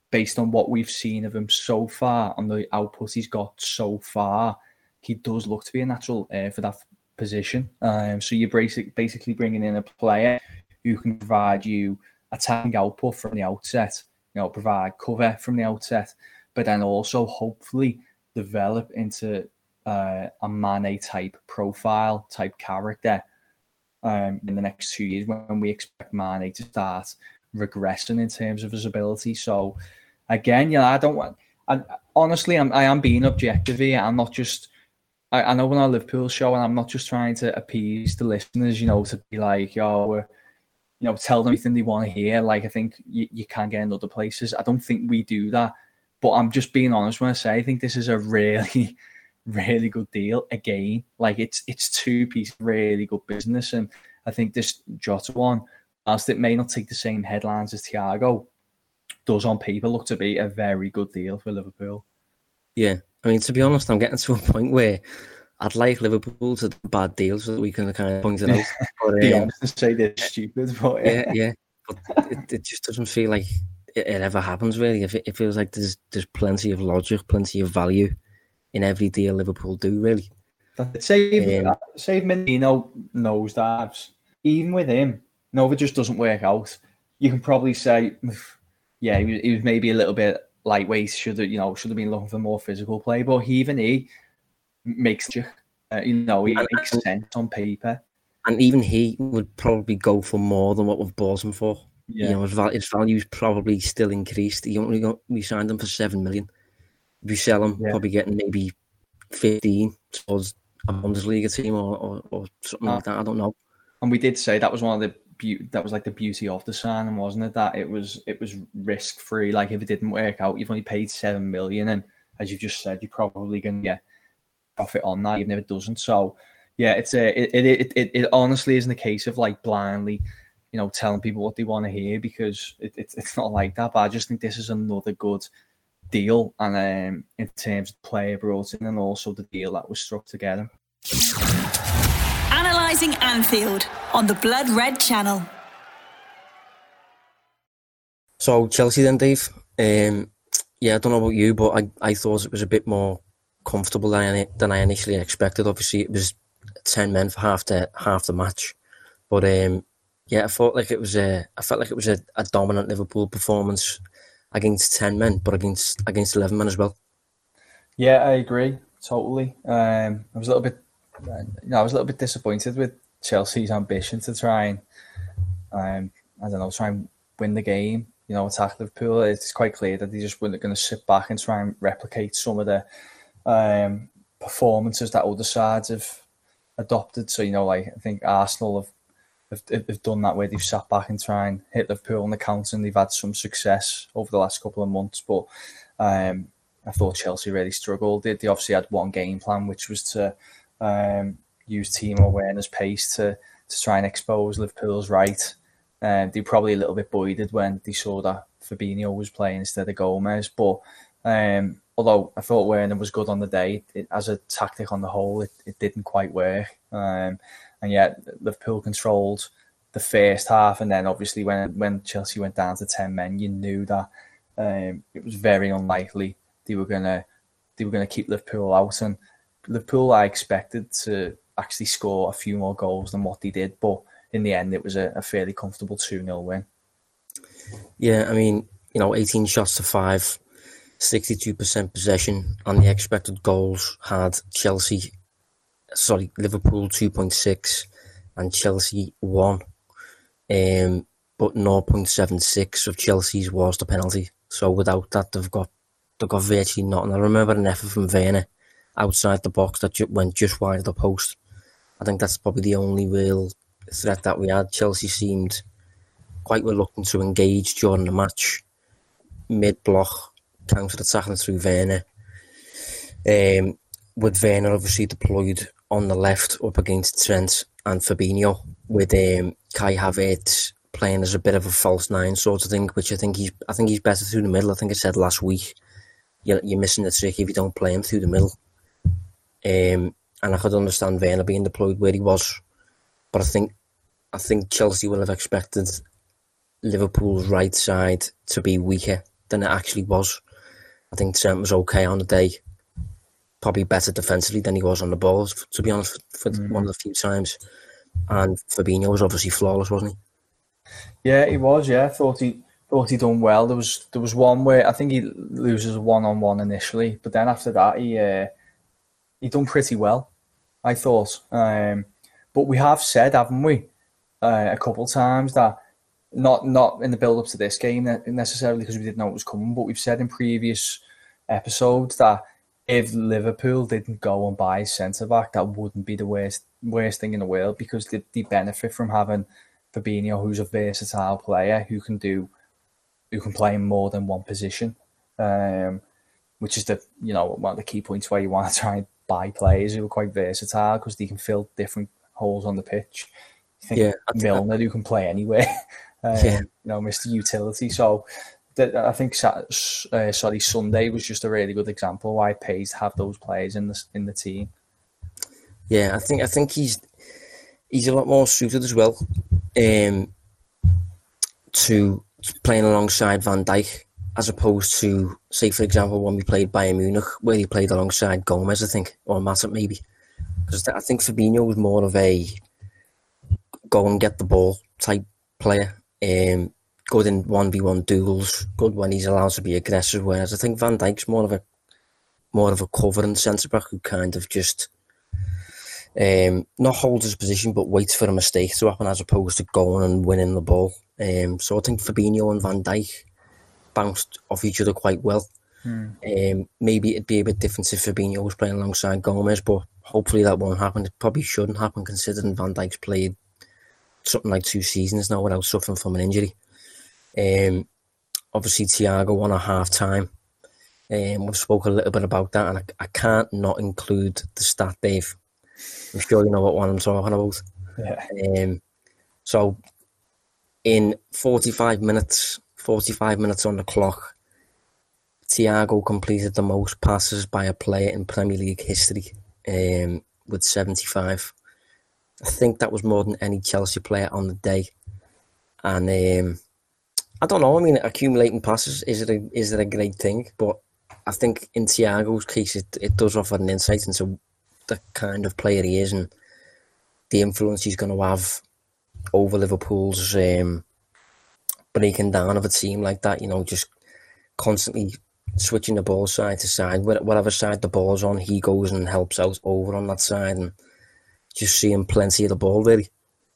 based on what we've seen of him so far, on the output he's got so far, he does look to be a natural for that position. Um, so you're basic, basically bringing in a player who can provide you attacking output from the outset, you know, provide cover from the outset, but then also hopefully develop into uh, a Mane type profile, type character um, in the next two years when we expect Mane to start regressing in terms of his ability. So again, yeah, I don't want. I, honestly, I'm I am being objective here. I'm not just. I, I know when I Liverpool show, and I'm not just trying to appease the listeners. You know, to be like, yo, we're, you know, tell them everything they want to hear. Like I think you, you can get in other places. I don't think we do that. But I'm just being honest when I say I think this is a really, really good deal. Again, like it's it's two piece really good business, and I think this Jota one, whilst it may not take the same headlines as Thiago, does on paper look to be a very good deal for Liverpool. Yeah, I mean, to be honest, I'm getting to a point where I'd like Liverpool to do bad deals so that we can kind of point it out. But, Be um, honest and say they're stupid, but yeah, yeah, but it, it just doesn't feel like it, it ever happens. Really, it, it feels like there's there's plenty of logic, plenty of value in every deal Liverpool do. Really, Save, Um, save Minamino nosedives. Even with him, no, if it just doesn't work out, you can probably say, yeah, he was, he was maybe a little bit lightweight. Should have, you know, should have been looking for more physical play. But he, even he makes, uh, you know, he And- makes sense on paper. and even he would probably go for more than what we've bought him for. Yeah, You know, his, val- his value's probably still increased. He only got we signed him for seven million. If you sell him, Yeah. probably getting maybe fifteen towards a Bundesliga team or, or, or something Ah. like that. I don't know. and we did say that was one of the beau- that was like the beauty of the signing, wasn't it? That it was it was risk free. Like if it didn't work out, you've only paid seven million, and as you've just said, you're probably going to get profit on that, even if it doesn't. So yeah, it's a it it, it, it, it honestly isn't a case of like blindly, you know, telling people what they want to hear because it, it, it's not like that. But I just think this is another good deal, and um, in terms of player brought in, and also the deal that was struck together. Analysing Anfield on the Blood Red Channel. So Chelsea then, Dave. Um, yeah, I don't know about you, but I, I thought it was a bit more comfortable than I, than I initially expected. Obviously, it was ten men for half the half the match, but um, yeah, I felt like it was a I felt like it was a, a dominant Liverpool performance. against ten men, but against against eleven men as well. Yeah, I agree totally. Um, I was a little bit, you know, I was a little bit disappointed with Chelsea's ambition to try and, um, I don't know, try and win the game. You know, attack Liverpool. It's quite clear that they just weren't going to sit back and try and replicate some of the um, performances that other sides have adopted. So you know, like I think Arsenal have have, have done that where they've sat back and try and hit Liverpool on the counter, and they've had some success over the last couple of months. But um, I thought Chelsea really struggled. They, they obviously had one game plan, which was to um, use Timo Werner's pace to to try and expose Liverpool's right. Um, they were probably a little bit buoyed when they saw that Fabinho was playing instead of Gomez. But um, although I thought Werner was good on the day, it, as a tactic on the whole, it, it didn't quite work. Um, and yet Liverpool controlled the first half, and then obviously when when Chelsea went down to ten men, you knew that um, it was very unlikely they were gonna they were gonna keep Liverpool out, and Liverpool I expected to actually score a few more goals than what they did, but in the end it was a, a fairly comfortable two 0 win. Yeah, I mean, you know, eighteen shots to five, 62% possession, and the expected goals had Chelsea, sorry, Liverpool 2.6 and Chelsea 1. Um, but 0.76 of Chelsea's was the penalty. So without that, they've got they've got virtually nothing. I remember an effort from Werner outside the box that went just wide of the post. I think that's probably the only real threat that we had. Chelsea seemed quite reluctant to engage during the match. Mid block, counter attacking through Werner. Um, with Werner obviously deployed on the left up against Trent and Fabinho, with um, Kai Havertz playing as a bit of a false nine sort of thing, which I think he's I think he's better through the middle. I think I said last week you're, you're missing the trick if you don't play him through the middle. Um, and I could understand Werner being deployed where he was, but I think I think Chelsea will have expected Liverpool's right side to be weaker than it actually was. I think Trent was okay on the day, probably better defensively than he was on the ball. To be honest, for mm. one of the few times, and Fabinho was obviously flawless, wasn't he? Yeah, he was. Yeah, thought he thought he done well. There was there was one where I think he loses one on one initially, but then after that he uh, he done pretty well. I thought, um, but we have said, haven't we, uh, a couple times that not not in the build up to this game necessarily because we didn't know it was coming, but we've said in previous episodes that if Liverpool didn't go and buy centre back, that wouldn't be the worst worst thing in the world because they, they benefit from having Fabinho, who's a versatile player who can do who can play in more than one position, um, which is the you know one of the key points where you want to try and buy players who are quite versatile because they can fill different holes on the pitch. yeah, Milner who can play anywhere, um, yeah. you know, Mr. Utility. So I think uh, sorry Sunday was just a really good example why it pays to have those players in the in the team. Yeah, I think I think he's he's a lot more suited as well um, to playing alongside Van Dijk as opposed to, say, for example, when we played Bayern Munich, where he played alongside Gomez, I think, or Matip maybe. Because I think Fabinho was more of a go and get the ball type player. Um, good in 1v1 duels, good when he's allowed to be aggressive, whereas I think Van Dijk's more of a more of a covering centre back who kind of just um, not holds his position but waits for a mistake to happen as opposed to going and winning the ball. Um, so I think Fabinho and Van Dijk bounced off each other quite well. Hmm. Um, maybe it'd be a bit different if Fabinho was playing alongside Gomez, but hopefully that won't happen. It probably shouldn't happen considering Van Dijk's played something like two seasons now without suffering from an injury. Um, obviously, Thiago won a half time. Um, we've spoken a little bit about that, and I, I, can't not include the stat, Dave. I'm sure you know what one I'm talking about. Yeah. Um, so in 45 minutes, 45 minutes on the clock, Thiago completed the most passes by a player in Premier League history um, with 75. I think that was more than any Chelsea player on the day. And um, I don't know. I mean, accumulating passes is it a, is it a great thing? But I think in Thiago's case, it, it does offer an insight into the kind of player he is and the influence he's going to have over Liverpool's um, breaking down of a team like that. You know, just constantly switching the ball side to side. Whatever side the ball's on, he goes and helps out over on that side, and just seeing plenty of the ball really.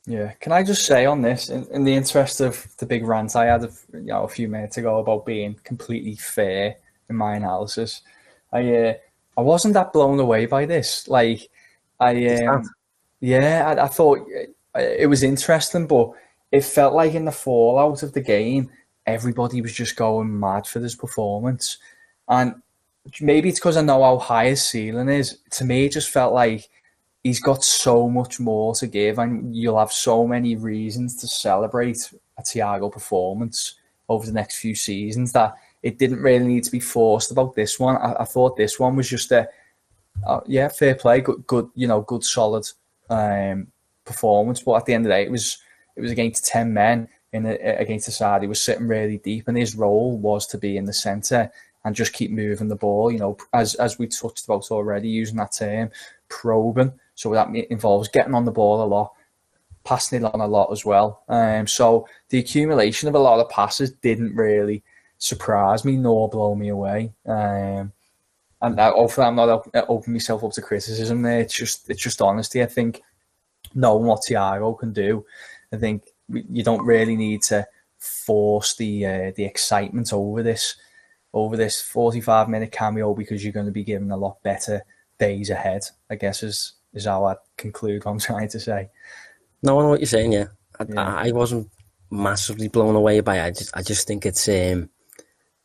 Yeah, can I just say on this, in, in the interest of the big rant I had, a, you know, a few minutes ago about being completely fair in my analysis, I uh, I wasn't that blown away by this. Like, I um, yeah, I, I thought uh, it was interesting, but it felt like in the fallout of the game, everybody was just going mad for this performance. And maybe it's because I know how high his ceiling is. To me, it just felt like he's got so much more to give, and you'll have so many reasons to celebrate a Thiago performance over the next few seasons that it didn't really need to be forced about this one. I, I thought this one was just a, yeah, fair play, good, good, you know, good, solid um, performance. But at the end of the day, it was it was against ten men in a, against the side. He was sitting really deep, and his role was to be in the centre and just keep moving the ball. You know, as as we touched about already, using that term, probing. So that involves getting on the ball a lot, passing it on a lot as well. Um, so the accumulation of a lot of passes didn't really surprise me nor blow me away. Um, and hopefully I'm not opening myself up to criticism there. It's just it's just honesty. I think knowing what Thiago can do, I think you don't really need to force the uh, the excitement over this over this 45 minute cameo because you're going to be given a lot better days ahead. I guess is is how I conclude what I'm trying to say. No, I know what you're saying. Yeah, I, yeah. I, wasn't massively blown away by it. I just I just think it's um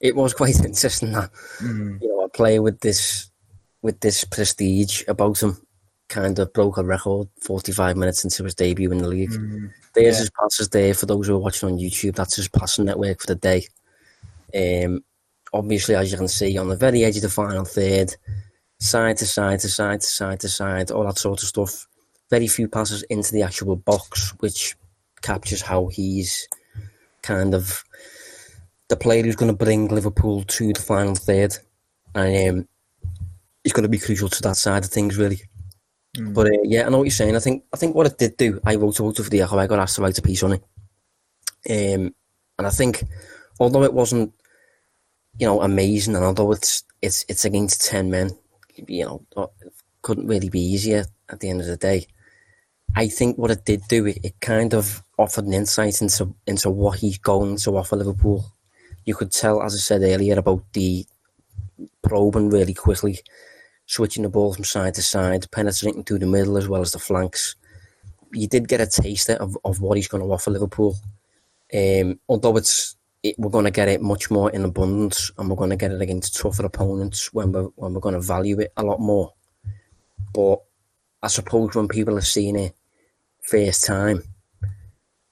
it was quite interesting that mm. you know a player with this with this prestige about him kind of broke a record 45 minutes into his debut in the league. Mm. There's yeah. his passes there for those who are watching on YouTube. That's his passing network for the day. Um, obviously, as you can see, on the very edge of the final third, side to side to side to side to side, all that sort of stuff. Very few passes into the actual box, which captures how he's kind of the player who's going to bring Liverpool to the final third. And um, he's going to be crucial to that side of things, really. Mm. But uh, yeah, I know what you're saying. I think I think what it did do, I wrote a vote for the Echo. I got asked to write a piece on it, um, and I think although it wasn't, you know, amazing, and although it's it's it's against ten men, you know, couldn't really be easier at the end of the day. I think what it did do, it, it kind of offered an insight into into what he's going to offer Liverpool. You could tell, as I said earlier, about the probing really quickly switching the ball from side to side, penetrating through the middle as well as the flanks. You did get a taster of, of what he's going to offer Liverpool. Um, although it's it, we're going to get it much more in abundance, and we're going to get it against tougher opponents when we're when we're going to value it a lot more. But I suppose when people have seen it first time,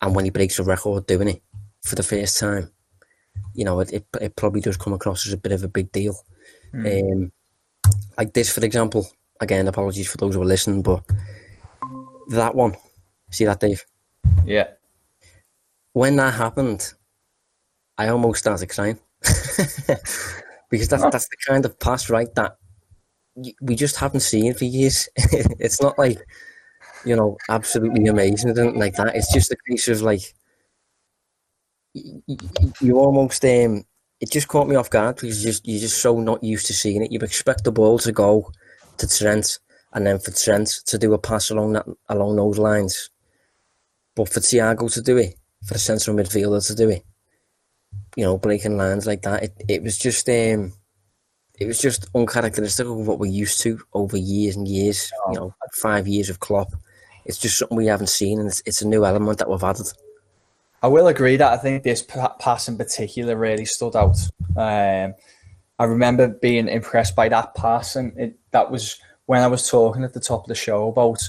and when he breaks a record doing it for the first time, you know, it, it, it probably does come across as a bit of a big deal. Mm. Um, like this, for example. Again, apologies for those who are listening, but that one, see that, Dave? Yeah. When that happened, I almost started crying because that's that's the kind of pass, right? That we just haven't seen for years. it's not like you know absolutely amazing or like that. It's just a case of like you, you almost um it just caught me off guard because you're just, you're just so not used to seeing it. You expect the ball to go to Trent and then for Trent to do a pass along that along those lines. But for Thiago to do it, for the central midfielder to do it, you know, breaking lines like that, it, it was just um, it was just uncharacteristic of what we're used to over years and years. You know, five years of Klopp. It's just something we haven't seen, and it's, it's a new element that we've added. I will agree that I think this pass in particular really stood out. Um, I remember being impressed by that pass, and it, that was when I was talking at the top of the show about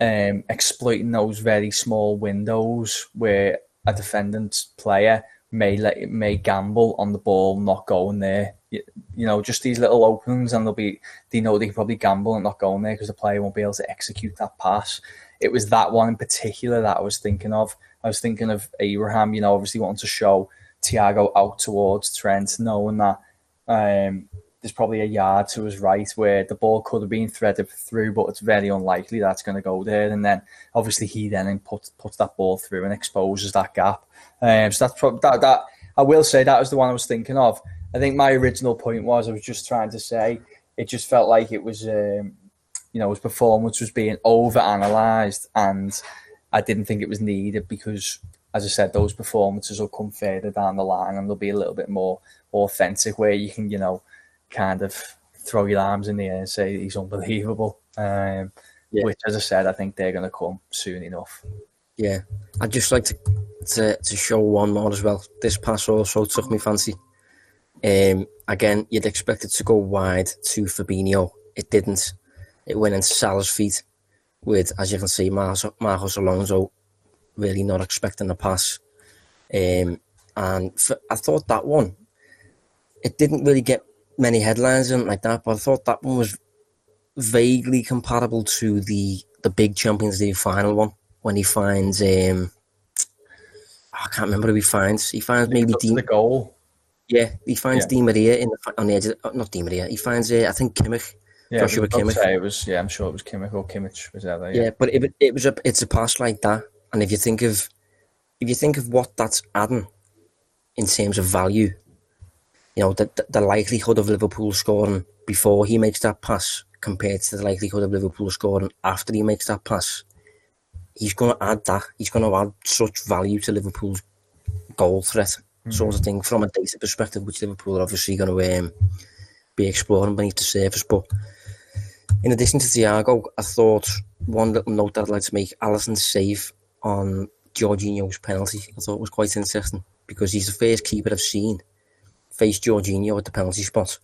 um, exploiting those very small windows where a defendant player may let may gamble on the ball not going there. You, you, know, just these little openings, and they'll be they know they can probably gamble and not going there because the player won't be able to execute that pass. It was that one in particular that I was thinking of. I was thinking of Abraham, you know, obviously wanting to show Thiago out towards Trent, knowing that um, there's probably a yard to his right where the ball could have been threaded through, but it's very unlikely that's going to go there. And then obviously he then puts puts that ball through and exposes that gap. Um, so that's pro- that that I will say that was the one I was thinking of. I think my original point was I was just trying to say it just felt like it was, um, you know, his performance was being over analysed, and I didn't think it was needed because, as I said, those performances will come further down the line and they'll be a little bit more authentic, where you can, you know, kind of throw your arms in the air and say he's unbelievable. Um, yeah. Which, as I said, I think they're going to come soon enough. Yeah, I'd just like to, to to show one more as well. This pass also took me fancy. Um, again, you'd expect it to go wide to Fabinho. It didn't. It went into Salah's feet with, as you can see, Marcos, Marcos Alonso really not expecting the pass. Um, and for, I thought that one, it didn't really get many headlines and like that, but I thought that one was vaguely comparable to the the big Champions League final one when he finds um, I can't remember who he finds. He finds maybe Dean, the goal. Yeah, he finds yeah. Di Maria in the on the edge. Of, uh, not Di Maria. He finds uh, I think Kimmich. Yeah, Joshua Kimmich. It was yeah, I'm sure it was Kimmich or Kimmich was there. Yeah, yeah but it, it was a it's a pass like that, and if you think of if you think of what that's adding in terms of value, you know the the likelihood of Liverpool scoring before he makes that pass compared to the likelihood of Liverpool scoring after he makes that pass. He's going to add that. He's going to add such value to Liverpool's goal threat, mm-hmm. sort of thing, from a data perspective, which Liverpool are obviously going to um, be exploring beneath the surface. But in addition to Thiago, I thought one little note that I'd like to make Alisson's save on Jorginho's penalty, I thought was quite interesting because he's the first keeper I've seen face Jorginho at the penalty spot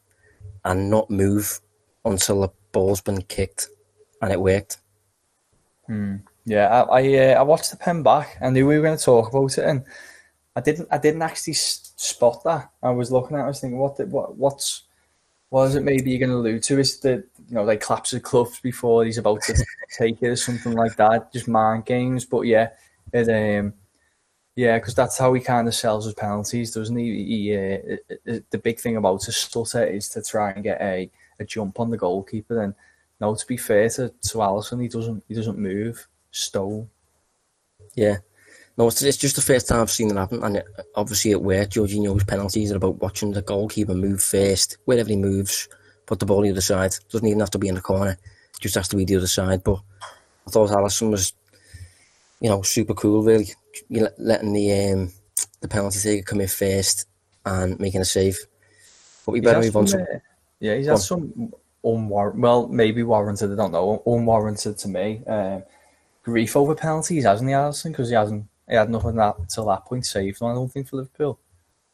and not move until the ball's been kicked, and it worked. Hmm. Yeah, I I, uh, I, watched the pen back. I knew we were going to talk about it, and I didn't I didn't actually spot that. I was looking at, it, I was thinking, what did, what what's what is it? Maybe you're going to allude to is that you know like claps his gloves before he's about to take it or something like that. Just mind games, but yeah, it um. Yeah, because that's how he kind of sells his penalties, doesn't he? he uh, the big thing about a stutter is to try and get a a jump on the goalkeeper. And no, to be fair to, to Alisson, he doesn't he doesn't move. Stone. Yeah. No, it's, it's just the first time I've seen it happen, and it, obviously it worked. Jorginho's penalties are about watching the goalkeeper move first, wherever he moves, put the ball the other side. Doesn't even have to be in the corner, just has to be the other side. But I thought Alisson was, you know, super cool, really, letting the um, the penalty taker come in first and making a save. But we better move on to. Yeah, he's had some unwarranted, well, maybe warranted, I don't know, unwarranted to me. Um, grief over penalties, hasn't he, Alisson? Because he hasn't, he had nothing that till that point saved I don't think, for Liverpool.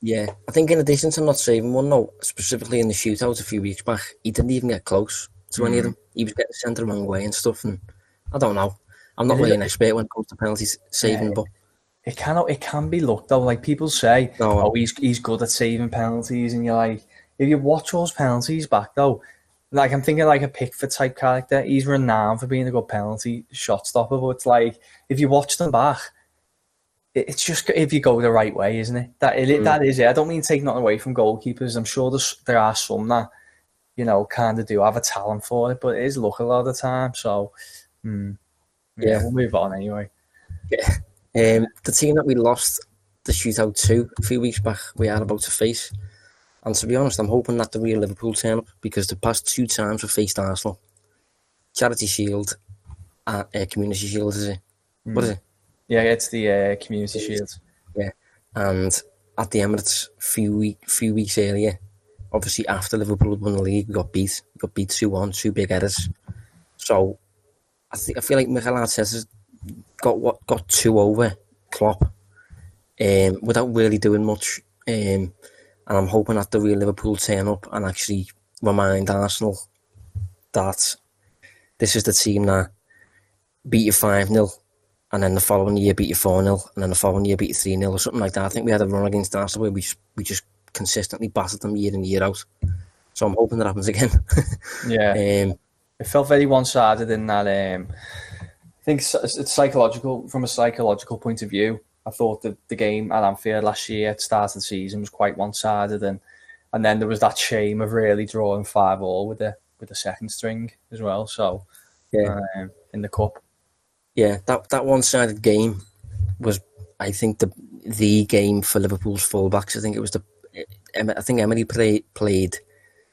Yeah, I think in addition to not saving one, no, specifically in the shootout a few weeks back, he didn't even get close to mm. any of mm. them. He was getting sent the wrong way and stuff, and I don't know. I'm not really an expert when it comes to penalties saving, yeah. but it can it can be looked though. Like people say, no, oh, he's he's good at saving penalties, and you're like, if you watch those penalties back though, like I'm thinking like a Pickford type character, he's renowned for being a good penalty shot stopper. But it's like if you watch them back, it's just if you go the right way, isn't it? That it, mm. that is it. I don't mean taking take nothing away from goalkeepers. I'm sure there's, there are some that you know kind of do have a talent for it, but it is luck a lot of the time. So mm, yeah, yeah, we'll move on anyway. Yeah, um, the team that we lost the shootout to a few weeks back, we are about to face. And to be honest, I'm hoping that the real Liverpool turn up because the past two times we faced Arsenal, Charity Shield, uh, uh, Community Shield, is it? Mm. What is it? Yeah, it's the uh, Community Shield. Yeah, and at the Emirates, few week, few weeks earlier, obviously after Liverpool won the league, we got beat. We got beat two one, two big errors. So I think I feel like Mikel Arteta's got what got two over Klopp, um, without really doing much. Um, and I'm hoping that the real Liverpool turn up and actually remind Arsenal that this is the team that beat you 5 0 and then the following year beat you 4 0 and then the following year beat you 3 0 or something like that. I think we had a run against Arsenal where we just, we just consistently battered them year in, year out. So I'm hoping that happens again. yeah. Um, it felt very one sided in that. Um, think it's, psychological, from a psychological point of view. I thought that the game at Anfield last year at the start of the season was quite one sided and and then there was that shame of really drawing five all with the with the second string as well. So yeah, um, in the cup. Yeah, that that one sided game was I think the the game for Liverpool's fullbacks. I think it was the I think Emery play, played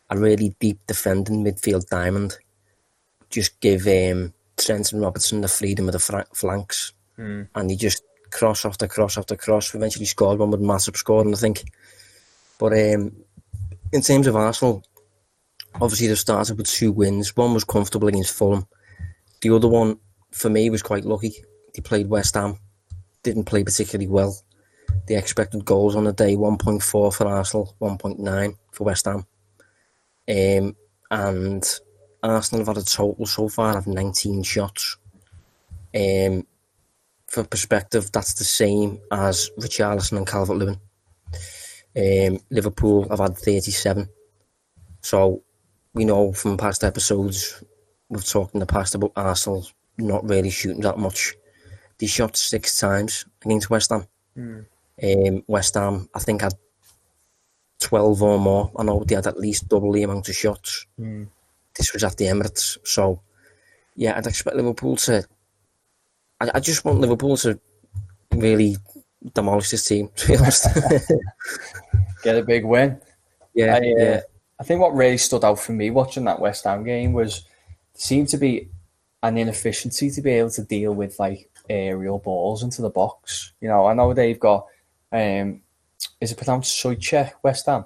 a really deep defending midfield diamond. Just give um, Trent and Robertson the freedom of the fr- flanks, Mm. and he just cross after cross after cross. Eventually scored one with massive scoring, I think. But um, in terms of Arsenal, obviously they started with two wins. One was comfortable against Fulham. The other one, for me, was quite lucky. They played West Ham, didn't play particularly well. The expected goals on the day 1.4 for Arsenal, 1.9 for West Ham. Um, and Arsenal have had a total so far of 19 shots. Um, for perspective, that's the same as Richarlison and Calvert Lewin. Um, Liverpool have had 37. So we know from past episodes, we've talked in the past about Arsenal not really shooting that much. They shot six times against West Ham. Um, West Ham, I think, had 12 or more. I know they had at least double the amount of shots. Mm. This was at the Emirates. So, yeah, I'd expect Liverpool to. I, I just want Liverpool to really demolish this team, to be honest. Get a big win. yeah, I, uh, yeah. I think what really stood out for me watching that West Ham game was seemed to be an inefficiency to be able to deal with like aerial balls into the box. You know, I know they've got um is it pronounced Soichek West Ham?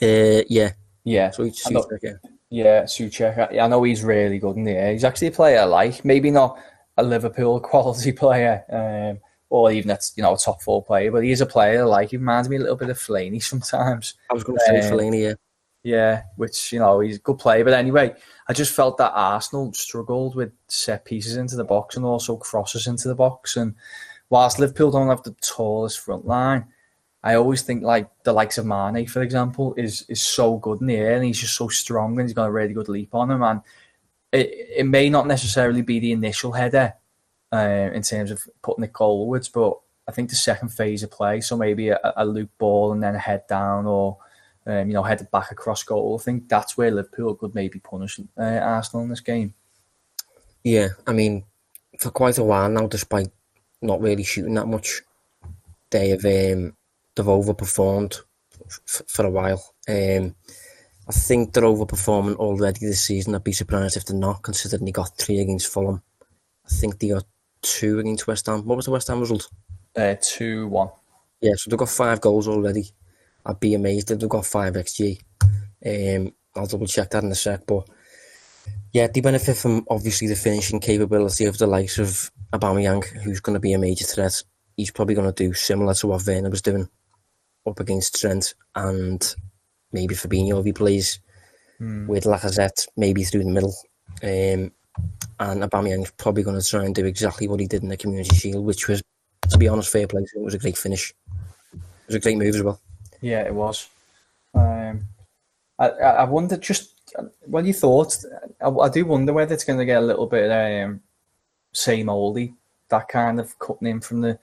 Uh, yeah. Yeah. So it's yeah. Yeah, Souček. I know he's really good in the air. He's actually a player I like. Maybe not a Liverpool quality player, um, or even that's you know a top four player, but he's a player I like. He reminds me a little bit of Fellaini sometimes. I was going to say Um, Fellaini, yeah. Yeah, which you know he's a good player. But anyway, I just felt that Arsenal struggled with set pieces into the box and also crosses into the box. And whilst Liverpool don't have the tallest front line, I always think like the likes of Mane, for example, is is so good in the air and he's just so strong and he's got a really good leap on him. And it it may not necessarily be the initial header uh, in terms of putting it goalwards, but I think the second phase of play, so maybe a, a loop ball and then a head down or um, you know, headed back across goal. I think that's where Liverpool could maybe punish uh, Arsenal in this game. Yeah, I mean, for quite a while now, despite not really shooting that much, they have um, they've overperformed f- for a while. Um, I think they're overperforming already this season. I'd be surprised if they're not, considering they got three against Fulham. I think they got two against West Ham. What was the West Ham result? Uh, 2 1. Yeah, so they've got five goals already. I'd be amazed if they've got five XG. Um, I'll double check that in a sec, but yeah, they benefit from obviously the finishing capability of the likes of Aubameyang, who's going to be a major threat. He's probably going to do similar to what Werner was doing up against Trent, and maybe Fabinho if he plays with Lacazette, maybe through the middle. Um, and Aubameyang's probably going to try and do exactly what he did in the Community Shield, which was, to be honest, fair play. It was a great finish. It was a great move as well. Yeah, it was. Um, I, I I wonder just what you thought. I, I do wonder whether it's going to get a little bit um, same oldy, that kind of cutting in from the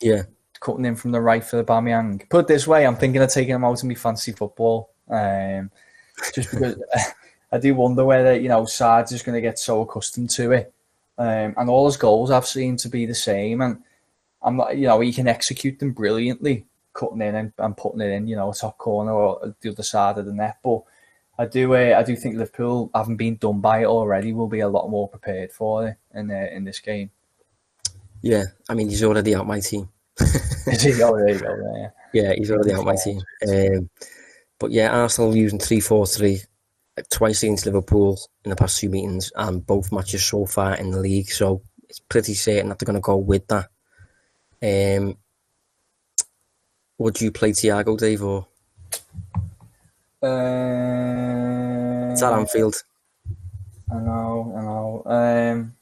Yeah, cutting in from the right for Aubameyang. Put it this way, I'm thinking of taking him out in my fantasy football. Um, just because I do wonder whether, you know, Sarge is going to get so accustomed to it. Um, and all his goals I've seen to be the same. And I'm not, you know, he can execute them brilliantly, cutting in and, and putting it in, you know, a top corner or the other side of the net. But I do, uh, I do think Liverpool, having been done by it already, will be a lot more prepared for it in uh, in this game. yeah. I mean, he's already out my team. oh, there you go. Yeah. Yeah, he's already out my team. Um, but yeah, Arsenal using 3 4 3 twice against Liverpool in the past two meetings and both matches so far in the league. So it's pretty certain that they're going to go with that. Um, would you play Thiago, Dave, or Uh, it's at Anfield? I know, I know. Um,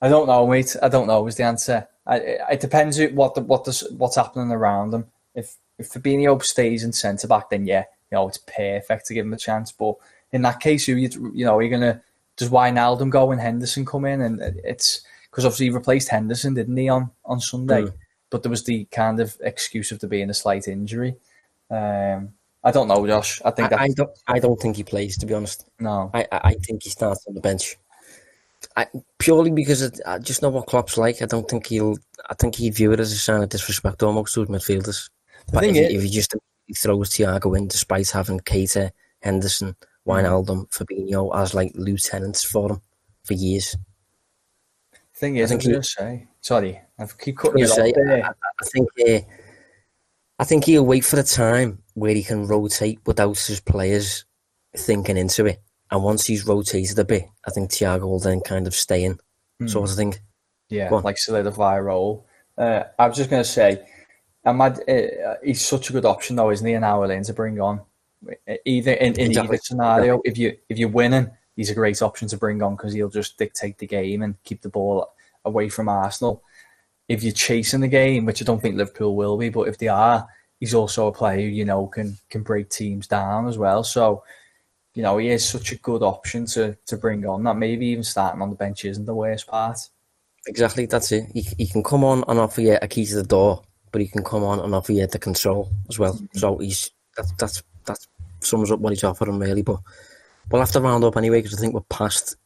I don't know, mate. I don't know. Is the answer? I, it, depends what the, what the, what's happening around them. If if Fabinho stays in centre back, then yeah, you know it's perfect to give him a chance. But in that case, you you know you're gonna does Wijnaldum go and Henderson come in, and it's because obviously he replaced Henderson, didn't he on on Sunday? Mm. But there was the kind of excuse of there being a slight injury. Um, I don't know, Josh. I think I, I don't. I don't think he plays. To be honest, no. I, I think he starts on the bench. I, purely because it, I just know what Klopp's like. I don't think he'll. I think he'd view it as a sign of disrespect almost to his midfielders. But if, he, is- if he just he throws Thiago in despite having Keita, Henderson, Wijnaldum, Fabinho as like lieutenants for him for years. Thing is, I, think I was going to say, sorry, I keep cutting you off say. I, I think uh, I think he'll wait for the time where he can rotate without his players thinking into it. And once he's rotated a bit, I think Thiago will then kind of stay in, sort of thing. Yeah, like solidify a role. Uh, I was just going to say, Ahmad, uh, he's such a good option though, isn't he? An hour in to bring on, either in, in Exactly. either scenario. If you if you're winning, he's a great option to bring on because he'll just dictate the game and keep the ball away from Arsenal. If you're chasing the game, which I don't think Liverpool will be, but if they are, he's also a player who you know can can break teams down as well. So. You know, he is such a good option to, to bring on that maybe even starting on the bench isn't the worst part. Exactly, that's it. He, he can come on and offer you a key to the door, but he can come on and offer you the control as well. So he's that's that's that sums up what he's offering really. But we'll have to round up anyway because I think we're past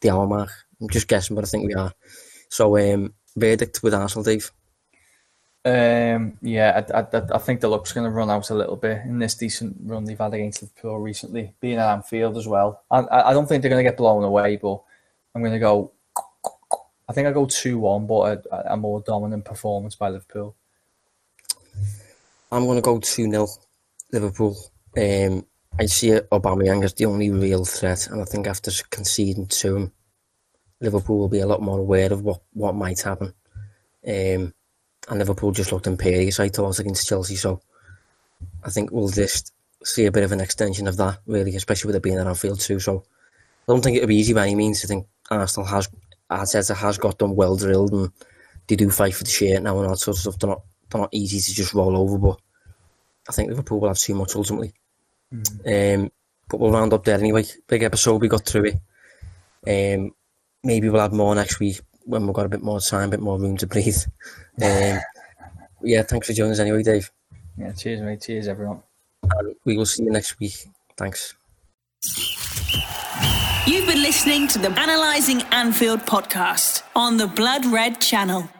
the hour mark. I'm just guessing, but I think we are. So um, verdict with Arsenal, Dave. Um, yeah, I, I, I think the luck's going to run out a little bit in this decent run they've had against Liverpool recently, being at Anfield as well. I, I don't think they're going to get blown away, but I'm going to go. I think I go two one, but a, a more dominant performance by Liverpool. I'm going to go 2 0 Liverpool. Um, I see Aubameyang as the only real threat, and I think after conceding to him, Liverpool will be a lot more aware of what, what might happen. Um, and Liverpool just looked imperious, I thought, against Chelsea. So I think we'll just see a bit of an extension of that, really, especially with it being at Anfield too. So I don't think it'll be easy by any means. I think Arsenal has, Arteta has got them well drilled and they do fight for the shirt now and all that sort of stuff. They're not, they're not easy to just roll over, but I think Liverpool will have too much ultimately. Um, but we'll round up there anyway. Big episode, we got through it. Um, maybe we'll have more next week when we've got a bit more time, a bit more room to breathe. Um, yeah, thanks for joining us anyway, Dave. Yeah, cheers, mate. Cheers, everyone. And we will see you next week. Thanks. You've been listening to the Analysing Anfield podcast on the Blood Red channel.